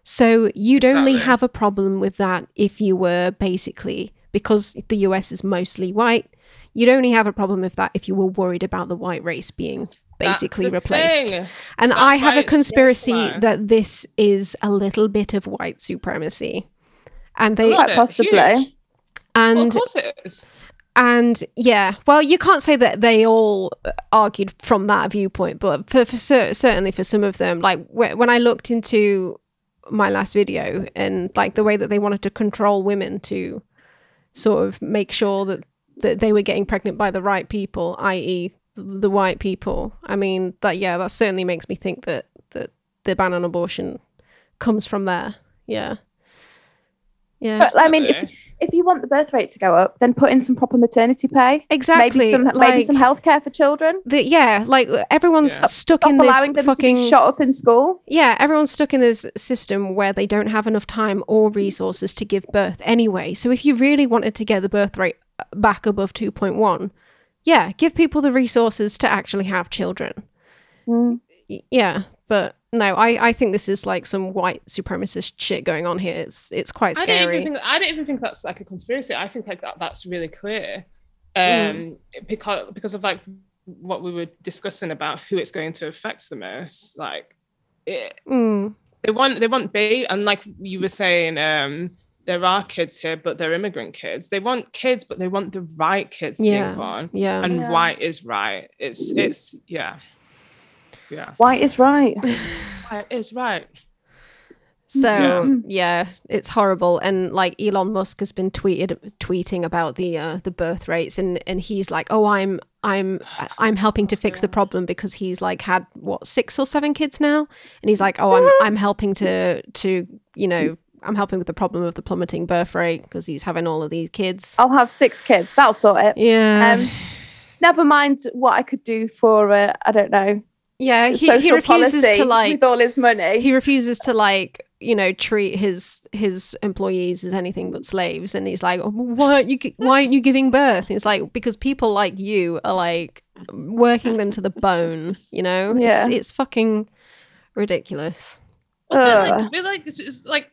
Speaker 1: so you'd only
Speaker 2: Exactly.
Speaker 1: have a problem with that if you were basically because the US is mostly white You'd only have a problem with that if you were worried about the white race being basically replaced.
Speaker 2: Thing.
Speaker 1: And
Speaker 2: That's
Speaker 1: I have a
Speaker 2: it's so
Speaker 1: conspiracy
Speaker 2: bad.
Speaker 1: that this is a little bit of white supremacy. And they
Speaker 3: Quite
Speaker 2: Huge.
Speaker 3: possibly.
Speaker 1: and
Speaker 2: Well, of course it is.
Speaker 1: and yeah, well, you can't say that they all argued from that viewpoint, but for, for cer- certainly for some of them, like wh- when I looked into my last video and like the way that they wanted to control women to sort of make sure that that they were getting pregnant by the right people, i.e., the white people. I mean, that yeah, that certainly makes me think that that the ban on abortion comes from there. Yeah. Yeah.
Speaker 3: But I mean, if, if you want the birth rate to go up, then put in some proper maternity pay.
Speaker 1: exactly.
Speaker 3: Maybe some
Speaker 1: like,
Speaker 3: maybe some healthcare for children.
Speaker 1: the, yeah, like everyone's
Speaker 2: Yeah.
Speaker 1: stuck
Speaker 3: Stop
Speaker 1: in this
Speaker 3: them
Speaker 1: fucking
Speaker 3: to be shot up in school.
Speaker 1: yeah, everyone's stuck in this system where they don't have enough time or resources to give birth anyway. So if you really wanted to get the birth rate back above 2.1, yeah, give people the resources to actually have children.
Speaker 3: Mm.
Speaker 1: Yeah, but no, I, I think this is like some white supremacist shit going on here. It's it's quite scary.
Speaker 2: I don't even think I don't even think that's like a conspiracy. I think like that that's really clear. Um
Speaker 1: Mm.
Speaker 2: because because of like what we were discussing about who it's going to affect the most. Like it,
Speaker 1: Mm,
Speaker 2: they want they want baby and like you were saying, um there are kids here, but they're immigrant kids. They want kids, but they want the right kids
Speaker 1: Yeah.
Speaker 2: being born.
Speaker 1: yeah.
Speaker 2: And
Speaker 3: Yeah.
Speaker 2: white is right. It's it's yeah. Yeah.
Speaker 3: White is right.
Speaker 2: White is right.
Speaker 1: So
Speaker 3: Yeah.
Speaker 1: yeah, it's horrible. And like Elon Musk has been tweeted tweeting about the uh, the birth rates, and and he's like, oh, I'm I'm I'm helping to fix the problem because he's like had what six or seven kids now, and he's like, oh, I'm I'm helping to to you know I'm helping with the problem of the plummeting birth rate because he's having all of these kids.
Speaker 3: I'll have six kids. That'll sort it.
Speaker 1: Yeah,
Speaker 3: Um, Never mind what I could do for uh, I don't know.
Speaker 1: yeah. He he refuses to like
Speaker 3: with all his money.
Speaker 1: he refuses to like you know treat his his employees as anything but slaves and he's like "Oh, why aren't you why aren't you giving birth it's like because people like you are like working them to the bone you know
Speaker 3: Yeah.
Speaker 1: it's, it's fucking ridiculous
Speaker 2: Also,
Speaker 3: Ugh.
Speaker 2: like, they like it's, it's like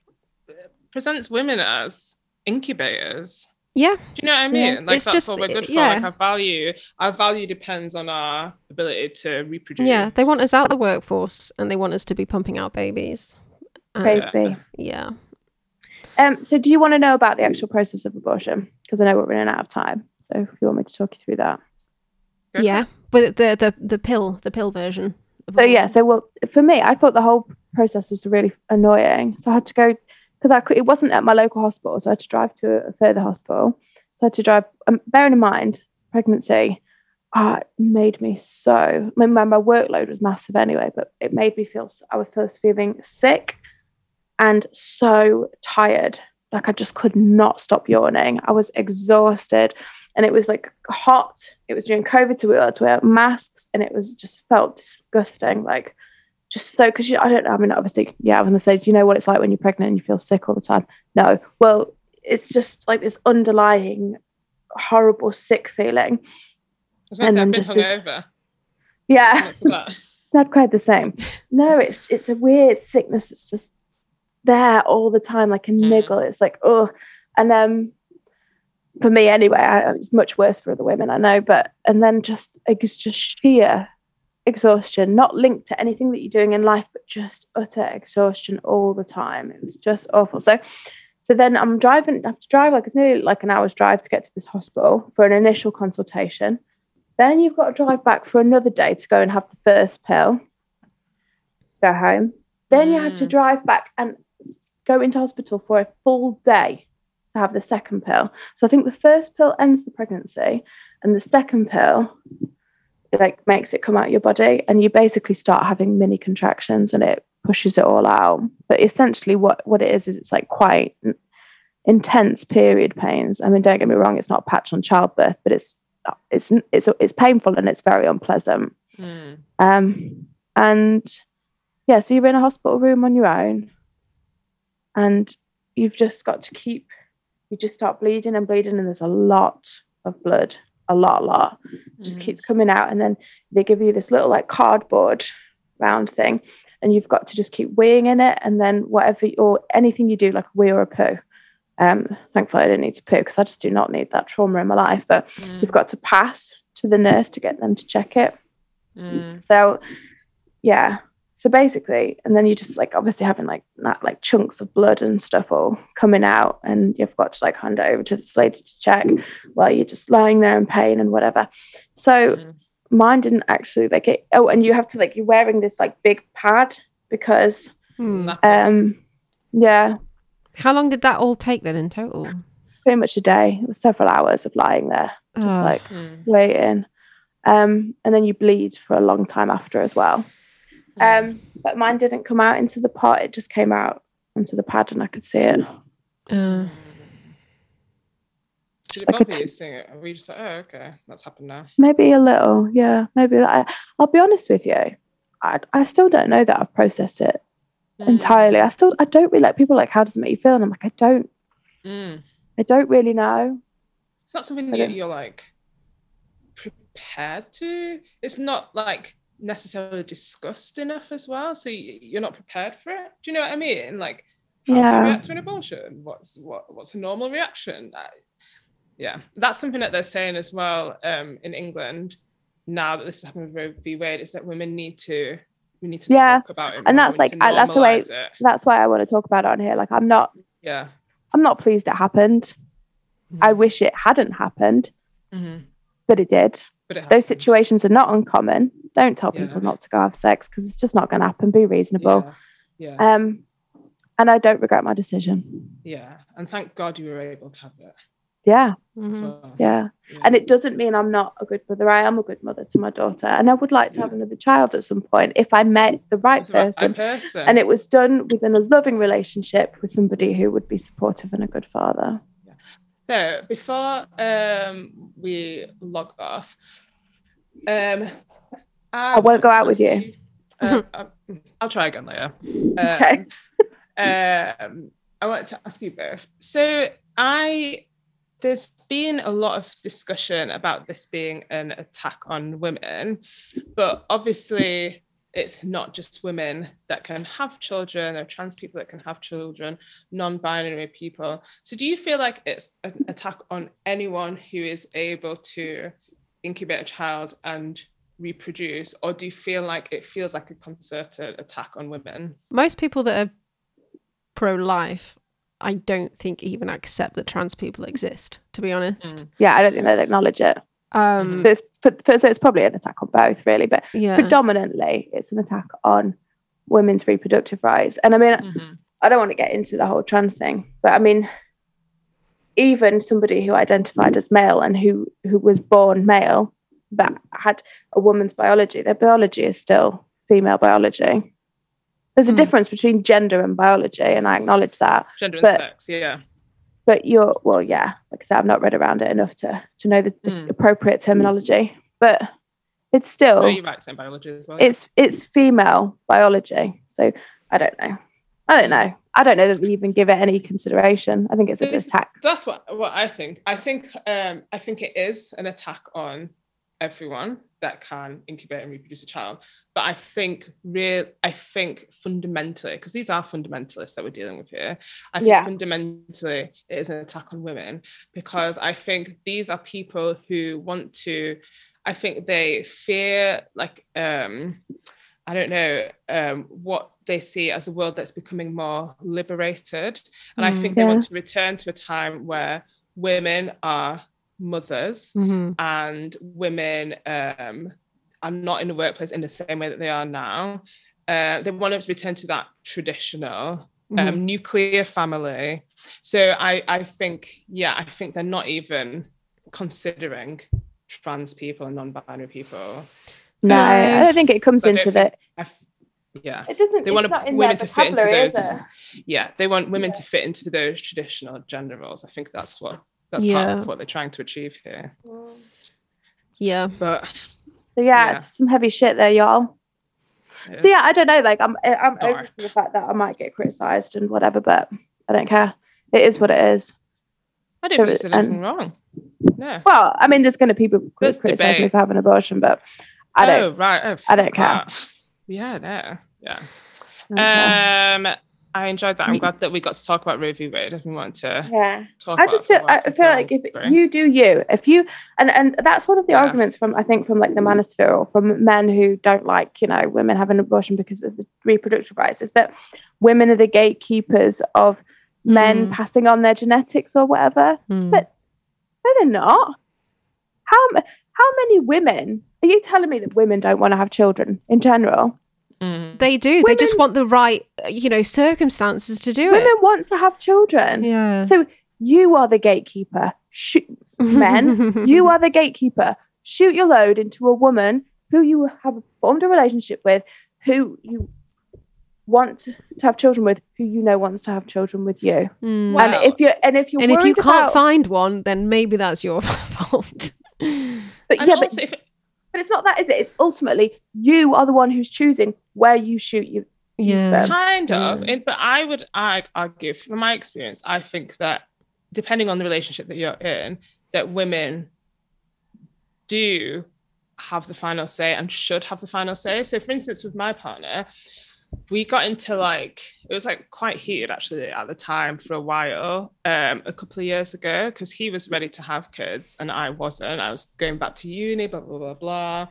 Speaker 2: presents women as incubators.
Speaker 1: yeah
Speaker 2: Do you know what I mean?
Speaker 3: Yeah.
Speaker 2: Like
Speaker 1: It's
Speaker 2: that's
Speaker 1: just-
Speaker 2: what we're good for.
Speaker 1: yeah.
Speaker 2: Like our value, our value depends on our ability to reproduce.
Speaker 1: yeah they want us out the workforce and they want us to be pumping out babies Uh,
Speaker 3: Baby.
Speaker 1: yeah
Speaker 3: Um, so do you want to know about the actual process of abortion? Because I know we're running out of time. So if you want me to talk you through that.
Speaker 2: Go for
Speaker 1: yeah
Speaker 2: it.
Speaker 1: but the the the pill the pill version of
Speaker 3: So yeah, so well for me, I thought the whole process was really annoying. So I had to go because I could, it wasn't at my local hospital, so I had to drive to a further hospital. So I had to drive. Um, bearing in mind, pregnancy uh, made me so. Mean, my, my workload was massive anyway, but it made me feel. I was first feeling sick and so tired. Like I just could not stop yawning. I was exhausted, and it was like hot. It was during COVID, so we had to wear masks, and it was just felt disgusting. Like just so because I don't know. I mean, obviously, yeah, I was gonna say, do you know what it's like when you're pregnant and you feel sick all the time? No. Well, it's just like this underlying horrible sick feeling.
Speaker 2: I was going
Speaker 3: and
Speaker 2: to say, I've
Speaker 3: then just this-
Speaker 2: hungover.
Speaker 3: Yeah,
Speaker 2: not
Speaker 3: quite the same. No, it's it's a weird sickness. It's just there all the time, like a
Speaker 2: Mm.
Speaker 3: niggle. It's like oh, and um, for me anyway, I, it's much worse for other women, I know. But and then just it's just sheer exhaustion, not linked to anything that you're doing in life, but just utter exhaustion all the time. It was just awful. So. So then I'm driving, I have to drive like it's nearly like an hour's drive to get to this hospital for an initial consultation. Then you've got to drive back for another day to go and have the first pill, go home. Then you have to
Speaker 2: Mm.
Speaker 3: drive back and go into hospital for a full day to have the second pill. So I think the first pill ends the pregnancy, and the second pill like makes it come out of your body, and you basically start having mini contractions, and it pushes it all out. But essentially, what what it is is it's like quite intense period pains. I mean, don't get me wrong, it's not a patch on childbirth, but it's it's it's it's painful and it's very unpleasant.
Speaker 2: Mm.
Speaker 3: Um, and yeah, so you're in a hospital room on your own, and you've just got to keep. You just start bleeding and bleeding, and there's a lot of blood, a lot, a lot. Just
Speaker 2: Mm.
Speaker 3: keeps coming out, and then they give you this little like cardboard round thing, and you've got to just keep weighing in it, and then whatever or anything you do, like a wee or a poo, Um, thankfully, I didn't need to poo because I just do not need that trauma in my life. But
Speaker 2: Mm.
Speaker 3: you've got to pass to the nurse to get them to check it.
Speaker 2: Mm.
Speaker 3: So, yeah. So basically, and then you just like obviously having like that like chunks of blood and stuff all coming out, and you've got to like hand it over to this lady to check while you're just lying there in pain and whatever. So
Speaker 2: Mm.
Speaker 3: mine didn't actually like it. Oh, and you have to like you're wearing this like big pad because
Speaker 1: Hmm.
Speaker 3: Um yeah,
Speaker 1: How long did that all take then in total?
Speaker 3: pretty much a day. It was several hours of lying there, just
Speaker 1: Ugh.
Speaker 3: like
Speaker 2: Mm.
Speaker 3: waiting. Um, and then you bleed for a long time after as well.
Speaker 2: Mm.
Speaker 3: Um, but mine didn't come out into the pot, it just came out onto the pad and I could see it.
Speaker 1: Uh,
Speaker 2: Did it
Speaker 3: like a
Speaker 2: bother
Speaker 3: t-
Speaker 2: you seeing it? Or were you just like, oh, okay, that's happened now?
Speaker 3: Maybe a little, yeah. Maybe I, I'll be honest with you. I, I still don't know that I've processed it entirely. I still I don't really like people like how does it make you feel? And I'm like, I don't
Speaker 2: Mm.
Speaker 3: I don't really know.
Speaker 2: It's not something that you're like prepared to. It's not like necessarily discussed enough as well. So you- you're not prepared for it. Do you know what I mean? Like how to
Speaker 3: Yeah.
Speaker 2: react to an abortion? What's what what's a normal reaction? I, yeah, that's something that they're saying as well um, in England. Now that this is happening with Roe v. Wade, is that women need to we need to
Speaker 3: Yeah,
Speaker 2: talk about it,
Speaker 3: and that's like- I- that's the way-
Speaker 2: it.
Speaker 3: That's why I want to talk about it on here. Like I'm not
Speaker 2: Yeah.
Speaker 3: I'm not pleased it happened. I wish it hadn't happened,
Speaker 2: Mhm.
Speaker 3: but it did.
Speaker 2: But it
Speaker 3: Those situations are not uncommon. Don't tell
Speaker 2: Yeah.
Speaker 3: people not to go have sex because it's just not going to happen. Be reasonable.
Speaker 2: Yeah. yeah.
Speaker 3: Um, and I don't regret my decision.
Speaker 2: Yeah, and thank God you were able to have it.
Speaker 3: Yeah,
Speaker 2: as
Speaker 1: mhm.
Speaker 2: well.
Speaker 3: yeah. And it doesn't mean I'm not a good mother. I am a good mother to my daughter, and I would like to have another child at some point if I met the right
Speaker 2: The right
Speaker 3: person.
Speaker 2: person.
Speaker 3: And it was done within a loving relationship with somebody who would be supportive and a good father.
Speaker 2: so before um, we log off, um, I,
Speaker 3: won't go out with you.
Speaker 2: um, um, I'll try again later.
Speaker 3: Okay.
Speaker 2: Um, um, I wanted to ask you both. So I there's been a lot of discussion about this being an attack on women, but obviously it's not just women that can have children, there are trans people that can have children, non-binary people. So do you feel like it's an attack on anyone who is able to incubate a child and reproduce, or do you feel like it feels like a concerted attack on women?
Speaker 1: Most people that are pro life, I don't think even accept that trans people exist, to be honest.
Speaker 2: Mm.
Speaker 3: Yeah, I don't think they'd acknowledge it.
Speaker 1: Um,
Speaker 3: So it's, but- so it's probably an attack on both, really. But
Speaker 1: yeah.
Speaker 3: predominantly, it's an attack on women's reproductive rights. And I mean,
Speaker 2: Mhm.
Speaker 3: I don't want to get into the whole trans thing, but I mean, even somebody who identified as male and who who was born male but had a woman's biology, their biology is still female biology. There's a
Speaker 1: Hmm.
Speaker 3: difference between gender and biology, and I acknowledge that.
Speaker 2: Gender and sex, yeah.
Speaker 3: But you're well, yeah, like I said, I've not read around it enough to to know the, the
Speaker 2: Mm.
Speaker 3: appropriate terminology. But it's still
Speaker 2: No, you're right, same biology as well.
Speaker 3: it's it's female biology. So I don't know. I don't know. I don't know that we even give it any consideration. I think it's a
Speaker 2: It's-
Speaker 3: attack.
Speaker 2: That's what what I think. I think um I think it is an attack on everyone that can incubate and reproduce a child. But I think real I think fundamentally, because these are fundamentalists that we're dealing with here, I think
Speaker 3: Yeah.
Speaker 2: fundamentally it is an attack on women because I think these are people who want to, I think they fear like um I don't know um, what they see as a world that's becoming more liberated. And I
Speaker 1: Mm.
Speaker 2: think they want to return to a time where women are mothers
Speaker 1: Mhm.
Speaker 2: and women um, are not in the workplace in the same way that they are now. Uh, they want to return to that traditional um,
Speaker 1: Mhm.
Speaker 2: nuclear family. So I, I think, yeah, I think they're not even considering trans people and non-binary people.
Speaker 3: No,
Speaker 1: No.
Speaker 3: I don't think it comes
Speaker 2: So I don't
Speaker 3: into the.
Speaker 2: Yeah.
Speaker 3: It doesn't.
Speaker 2: They want women to fit into those. Yeah, they want women
Speaker 3: Yeah.
Speaker 2: to fit into those traditional gender roles. I think that's what that's part of what they're trying to achieve here.
Speaker 1: Yeah.
Speaker 2: But
Speaker 3: So yeah,
Speaker 2: Yeah.
Speaker 3: it's some heavy shit there, y'all.
Speaker 2: it
Speaker 3: So
Speaker 2: is-
Speaker 3: yeah, I don't know. Like I'm, I'm open to the fact that I might get criticised and whatever, but I don't care. It is what it is.
Speaker 2: I don't
Speaker 3: so
Speaker 2: think
Speaker 3: it-
Speaker 2: there's anything wrong. No.
Speaker 3: Well, I mean, there's going to be people
Speaker 2: There's
Speaker 3: criticise me for having an abortion, but I don't.
Speaker 2: Oh right. Oh,
Speaker 3: I don't care.
Speaker 2: that. Yeah, no. Yeah.
Speaker 3: I.
Speaker 2: Um, I enjoyed that. I'm glad that we got to talk about Roe v. Wade. If we want to
Speaker 3: Yeah.
Speaker 2: talk
Speaker 3: I
Speaker 2: about
Speaker 3: just
Speaker 2: it for a
Speaker 3: feel I feel like if you do you, if you and and that's one of the
Speaker 2: Yeah.
Speaker 3: arguments from I think from like the manosphere or from men who don't like you know women having abortion because of the reproductive rights is that women are the gatekeepers of men
Speaker 1: Mm.
Speaker 3: passing on their genetics or whatever.
Speaker 1: Mm.
Speaker 3: But- No, they're not. How how many women are you telling me that women don't want to have children in general?
Speaker 2: Mm.
Speaker 1: They do. They just want the right, you know, circumstances to do
Speaker 3: Women
Speaker 1: it.
Speaker 3: Women want to have children.
Speaker 1: Yeah.
Speaker 3: So you are the gatekeeper. Shoot, men, you are the gatekeeper. Shoot your load into a woman who you have formed a relationship with, who you want to have children with, who you know wants to have children with you.
Speaker 1: Mm.
Speaker 2: Well,
Speaker 3: and if you're and if you're
Speaker 1: and if you can't
Speaker 3: about-
Speaker 1: find one, then maybe that's your fault.
Speaker 3: but
Speaker 2: And
Speaker 3: yeah, but,
Speaker 2: also, if,
Speaker 3: but it's not that, is it? It's ultimately you are the one who's choosing where you shoot you.
Speaker 1: yeah.
Speaker 2: Kind of
Speaker 1: Yeah.
Speaker 2: it- but i would I argue from my experience i think that depending on the relationship that you're in that women do have the final say and should have the final say so for instance with my partner we got into like it was like quite heated actually at the time for a while um a couple of years ago because he was ready to have kids and i wasn't i was going back to uni blah blah blah blah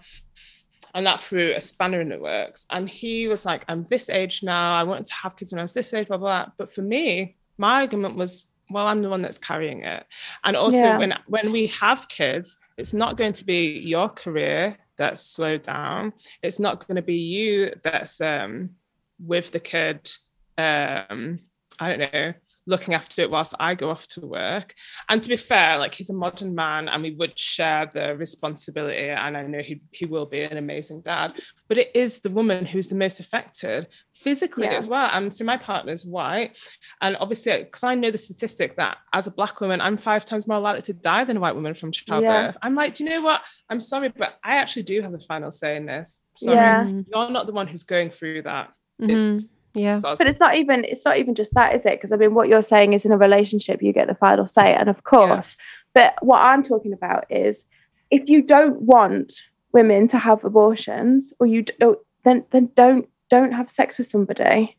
Speaker 2: and that threw a spanner in the works. And he was like, I'm this age now. I wanted to have kids when I was this age, blah, blah, blah. But for me, my argument was, well, I'm the one that's carrying it. And also
Speaker 3: Yeah.
Speaker 2: when when we have kids, it's not going to be your career that's slowed down. It's not going to be you that's um with the kid um, I don't know, looking after it whilst I go off to work. And to be fair, like he's a modern man and we would share the responsibility. And I know he, he will be an amazing dad, but it is the woman who's the most affected physically
Speaker 3: Yeah.
Speaker 2: as well. And so my partner's white. And obviously, because I know the statistic that as a black woman, I'm five times more likely to die than a white woman from childbirth. I'm like, do you know what? I'm sorry, but I actually do have the final say in this. Sorry.
Speaker 3: Yeah.
Speaker 2: You're not the one who's going through that. It's mm-hmm.
Speaker 1: Yeah.
Speaker 2: us.
Speaker 3: But it's not even it's not even just that, is it? Because I mean, what you're saying is in a relationship, you get the final say, and of course. But what I'm talking about is if you don't want women to have abortions, or you don't, oh, then then don't don't have sex with somebody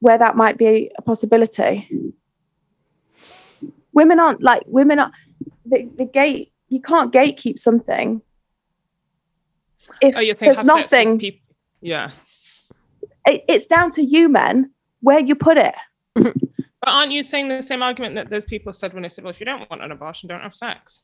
Speaker 3: where that might be a possibility. Women aren't like women are the, the gate. You can't gatekeep something. If
Speaker 2: oh, you're saying
Speaker 3: there's
Speaker 2: have sex
Speaker 3: nothing,
Speaker 2: with people. Yeah.
Speaker 3: It, it's down to you, men, where you put it.
Speaker 2: But aren't you saying the same argument that those people said when they said, well, if you don't want an abortion, don't have sex?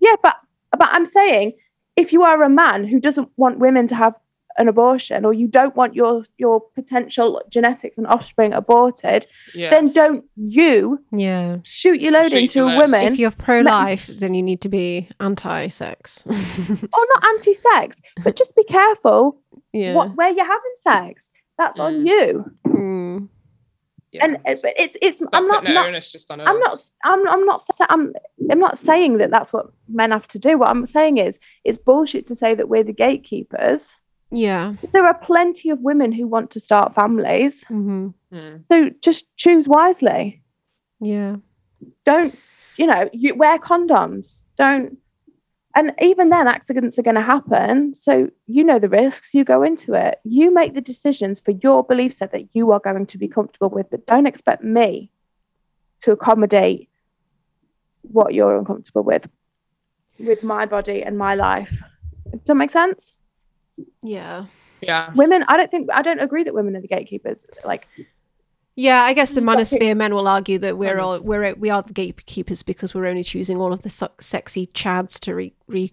Speaker 3: Yeah, but but I'm saying if you are a man who doesn't want women to have an abortion or you don't want your your potential genetics and offspring aborted,
Speaker 2: Yeah.
Speaker 3: then don't you
Speaker 1: Yeah.
Speaker 3: shoot your load
Speaker 2: Shoot
Speaker 3: into
Speaker 2: your
Speaker 3: a woman
Speaker 1: If you're pro-life, then you need to be anti-sex.
Speaker 3: or not anti-sex, but just be careful
Speaker 1: yeah.
Speaker 3: what where you're having sex. That's on
Speaker 2: Mm.
Speaker 3: you.
Speaker 1: Mm.
Speaker 2: yeah.
Speaker 3: And it's it's, it's I'm not,
Speaker 2: putting
Speaker 3: not
Speaker 2: onus just on
Speaker 3: I'm not. I'm I'm not I'm I'm not saying that that's what men have to do. What I'm saying is it's bullshit to say that we're the gatekeepers.
Speaker 1: Yeah.
Speaker 3: There are plenty of women who want to start families.
Speaker 1: hmm
Speaker 2: Hmm.
Speaker 3: So just choose wisely.
Speaker 1: Yeah.
Speaker 3: Don't, you know, you wear condoms. Don't, and even then, accidents are going to happen. So you know the risks. You go into it. You make the decisions for your belief set that you are going to be comfortable with, but don't expect me to accommodate what you're uncomfortable with, with my body and my life. Does that make sense?
Speaker 1: Yeah.
Speaker 2: Yeah.
Speaker 3: Women, I don't think I don't agree that women are the gatekeepers. Like,
Speaker 1: Yeah, I guess the
Speaker 3: But
Speaker 1: manosphere men will argue that we're all we're we are the gatekeepers because we're only choosing all of the su- sexy chads to re, re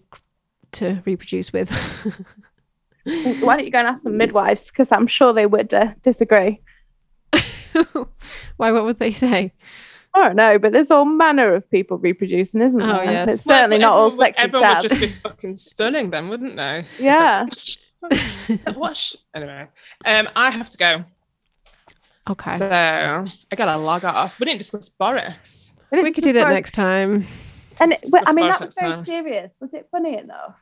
Speaker 1: to reproduce with.
Speaker 3: why don't you go and ask some midwives? Because I'm sure they would uh, disagree.
Speaker 1: Why? What would they say?
Speaker 3: I don't know, but there's all manner of people reproducing, isn't there?
Speaker 1: Oh,
Speaker 3: there?
Speaker 1: yes.
Speaker 3: It's certainly
Speaker 2: Well,
Speaker 3: not all
Speaker 2: everyone would-
Speaker 3: sexy
Speaker 2: Everyone would just be fucking stunning then, wouldn't they?
Speaker 3: Yeah.
Speaker 2: what? Sh- anyway, um, I have to go.
Speaker 1: Okay,
Speaker 2: So I gotta log off. We didn't discuss Boris.
Speaker 3: But
Speaker 1: we could do that
Speaker 3: just-
Speaker 1: next time.
Speaker 3: And it,
Speaker 2: Let's
Speaker 3: I mean,
Speaker 2: Boris
Speaker 3: that was very
Speaker 2: time.
Speaker 3: serious. Was it funny enough?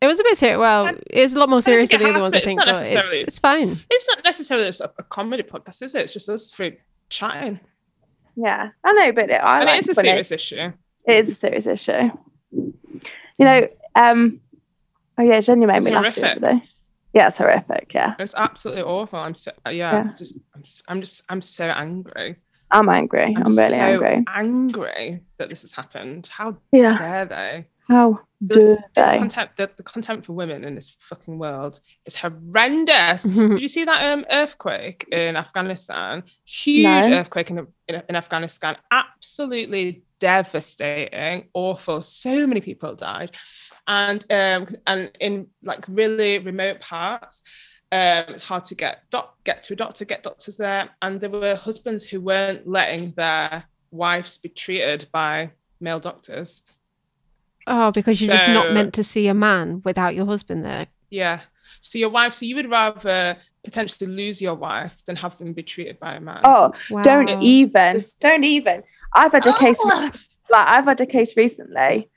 Speaker 1: It was a bit serious. Well, it was a lot more serious than
Speaker 2: it
Speaker 1: the other ones.
Speaker 2: to-
Speaker 1: I think,
Speaker 2: not
Speaker 1: but it's it's fine.
Speaker 2: It's not necessarily a, a comedy podcast, is it? It's just us three chatting,
Speaker 3: Yeah, I know, but it, I
Speaker 2: and
Speaker 3: like
Speaker 2: it is a
Speaker 3: funny.
Speaker 2: serious issue.
Speaker 3: It is a serious issue. You know, um, oh yeah, Jen, you made
Speaker 2: It's
Speaker 3: me laugh the
Speaker 2: horrific.
Speaker 3: other day. Yeah, it's horrific. Yeah,
Speaker 2: It's absolutely awful. I'm so yeah.
Speaker 3: Yeah.
Speaker 2: It's just, I'm, I'm just I'm so angry.
Speaker 3: I'm angry. I'm, really
Speaker 2: so
Speaker 3: angry.
Speaker 2: angry that this has happened. How
Speaker 3: Yeah.
Speaker 2: dare they?
Speaker 3: How
Speaker 2: The,
Speaker 3: dare they?
Speaker 2: discontent, the, the contempt for women in this fucking world is horrendous. Did you see that um, earthquake in Afghanistan? Huge
Speaker 3: No.
Speaker 2: earthquake in, in, in Afghanistan. Absolutely devastating, awful. So many people died, and um, and in like really remote parts, um, it's hard to get doc- get to a doctor, get doctors there, and there were husbands who weren't letting their wives be treated by male doctors.
Speaker 1: Oh, because you're just not meant to see a man without your husband there.
Speaker 2: Yeah. So your wife, so you would rather potentially lose your wife than have them be treated by a man.
Speaker 3: Oh,
Speaker 1: Wow.
Speaker 3: don't even.
Speaker 2: It's-
Speaker 3: Don't even. I've had a case. like I've had a case recently,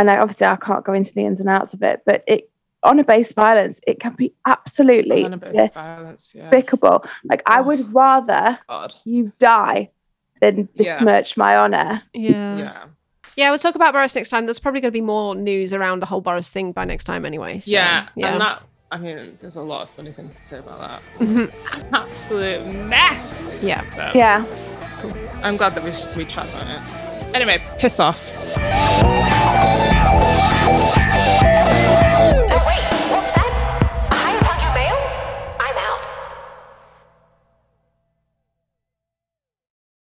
Speaker 3: and I, obviously I can't go into the ins and outs of it, but it a base violence it can be absolutely
Speaker 2: Honor-based violence. Yeah.
Speaker 3: despicable. Like I would rather
Speaker 2: God.
Speaker 3: you die than
Speaker 2: Yeah.
Speaker 3: besmirch my honor.
Speaker 1: Yeah.
Speaker 2: Yeah.
Speaker 1: Yeah, we'll talk about Boris next time. There's probably going to be more news around the whole Boris thing by next time anyway. so,
Speaker 2: yeah.
Speaker 1: Yeah.
Speaker 2: And that, I mean, there's a lot of funny things to say about that.
Speaker 1: Mhm.
Speaker 2: Absolute mess.
Speaker 1: yeah.
Speaker 2: So,
Speaker 3: Yeah.
Speaker 2: I'm glad that we, we chat about it. Anyway, piss off.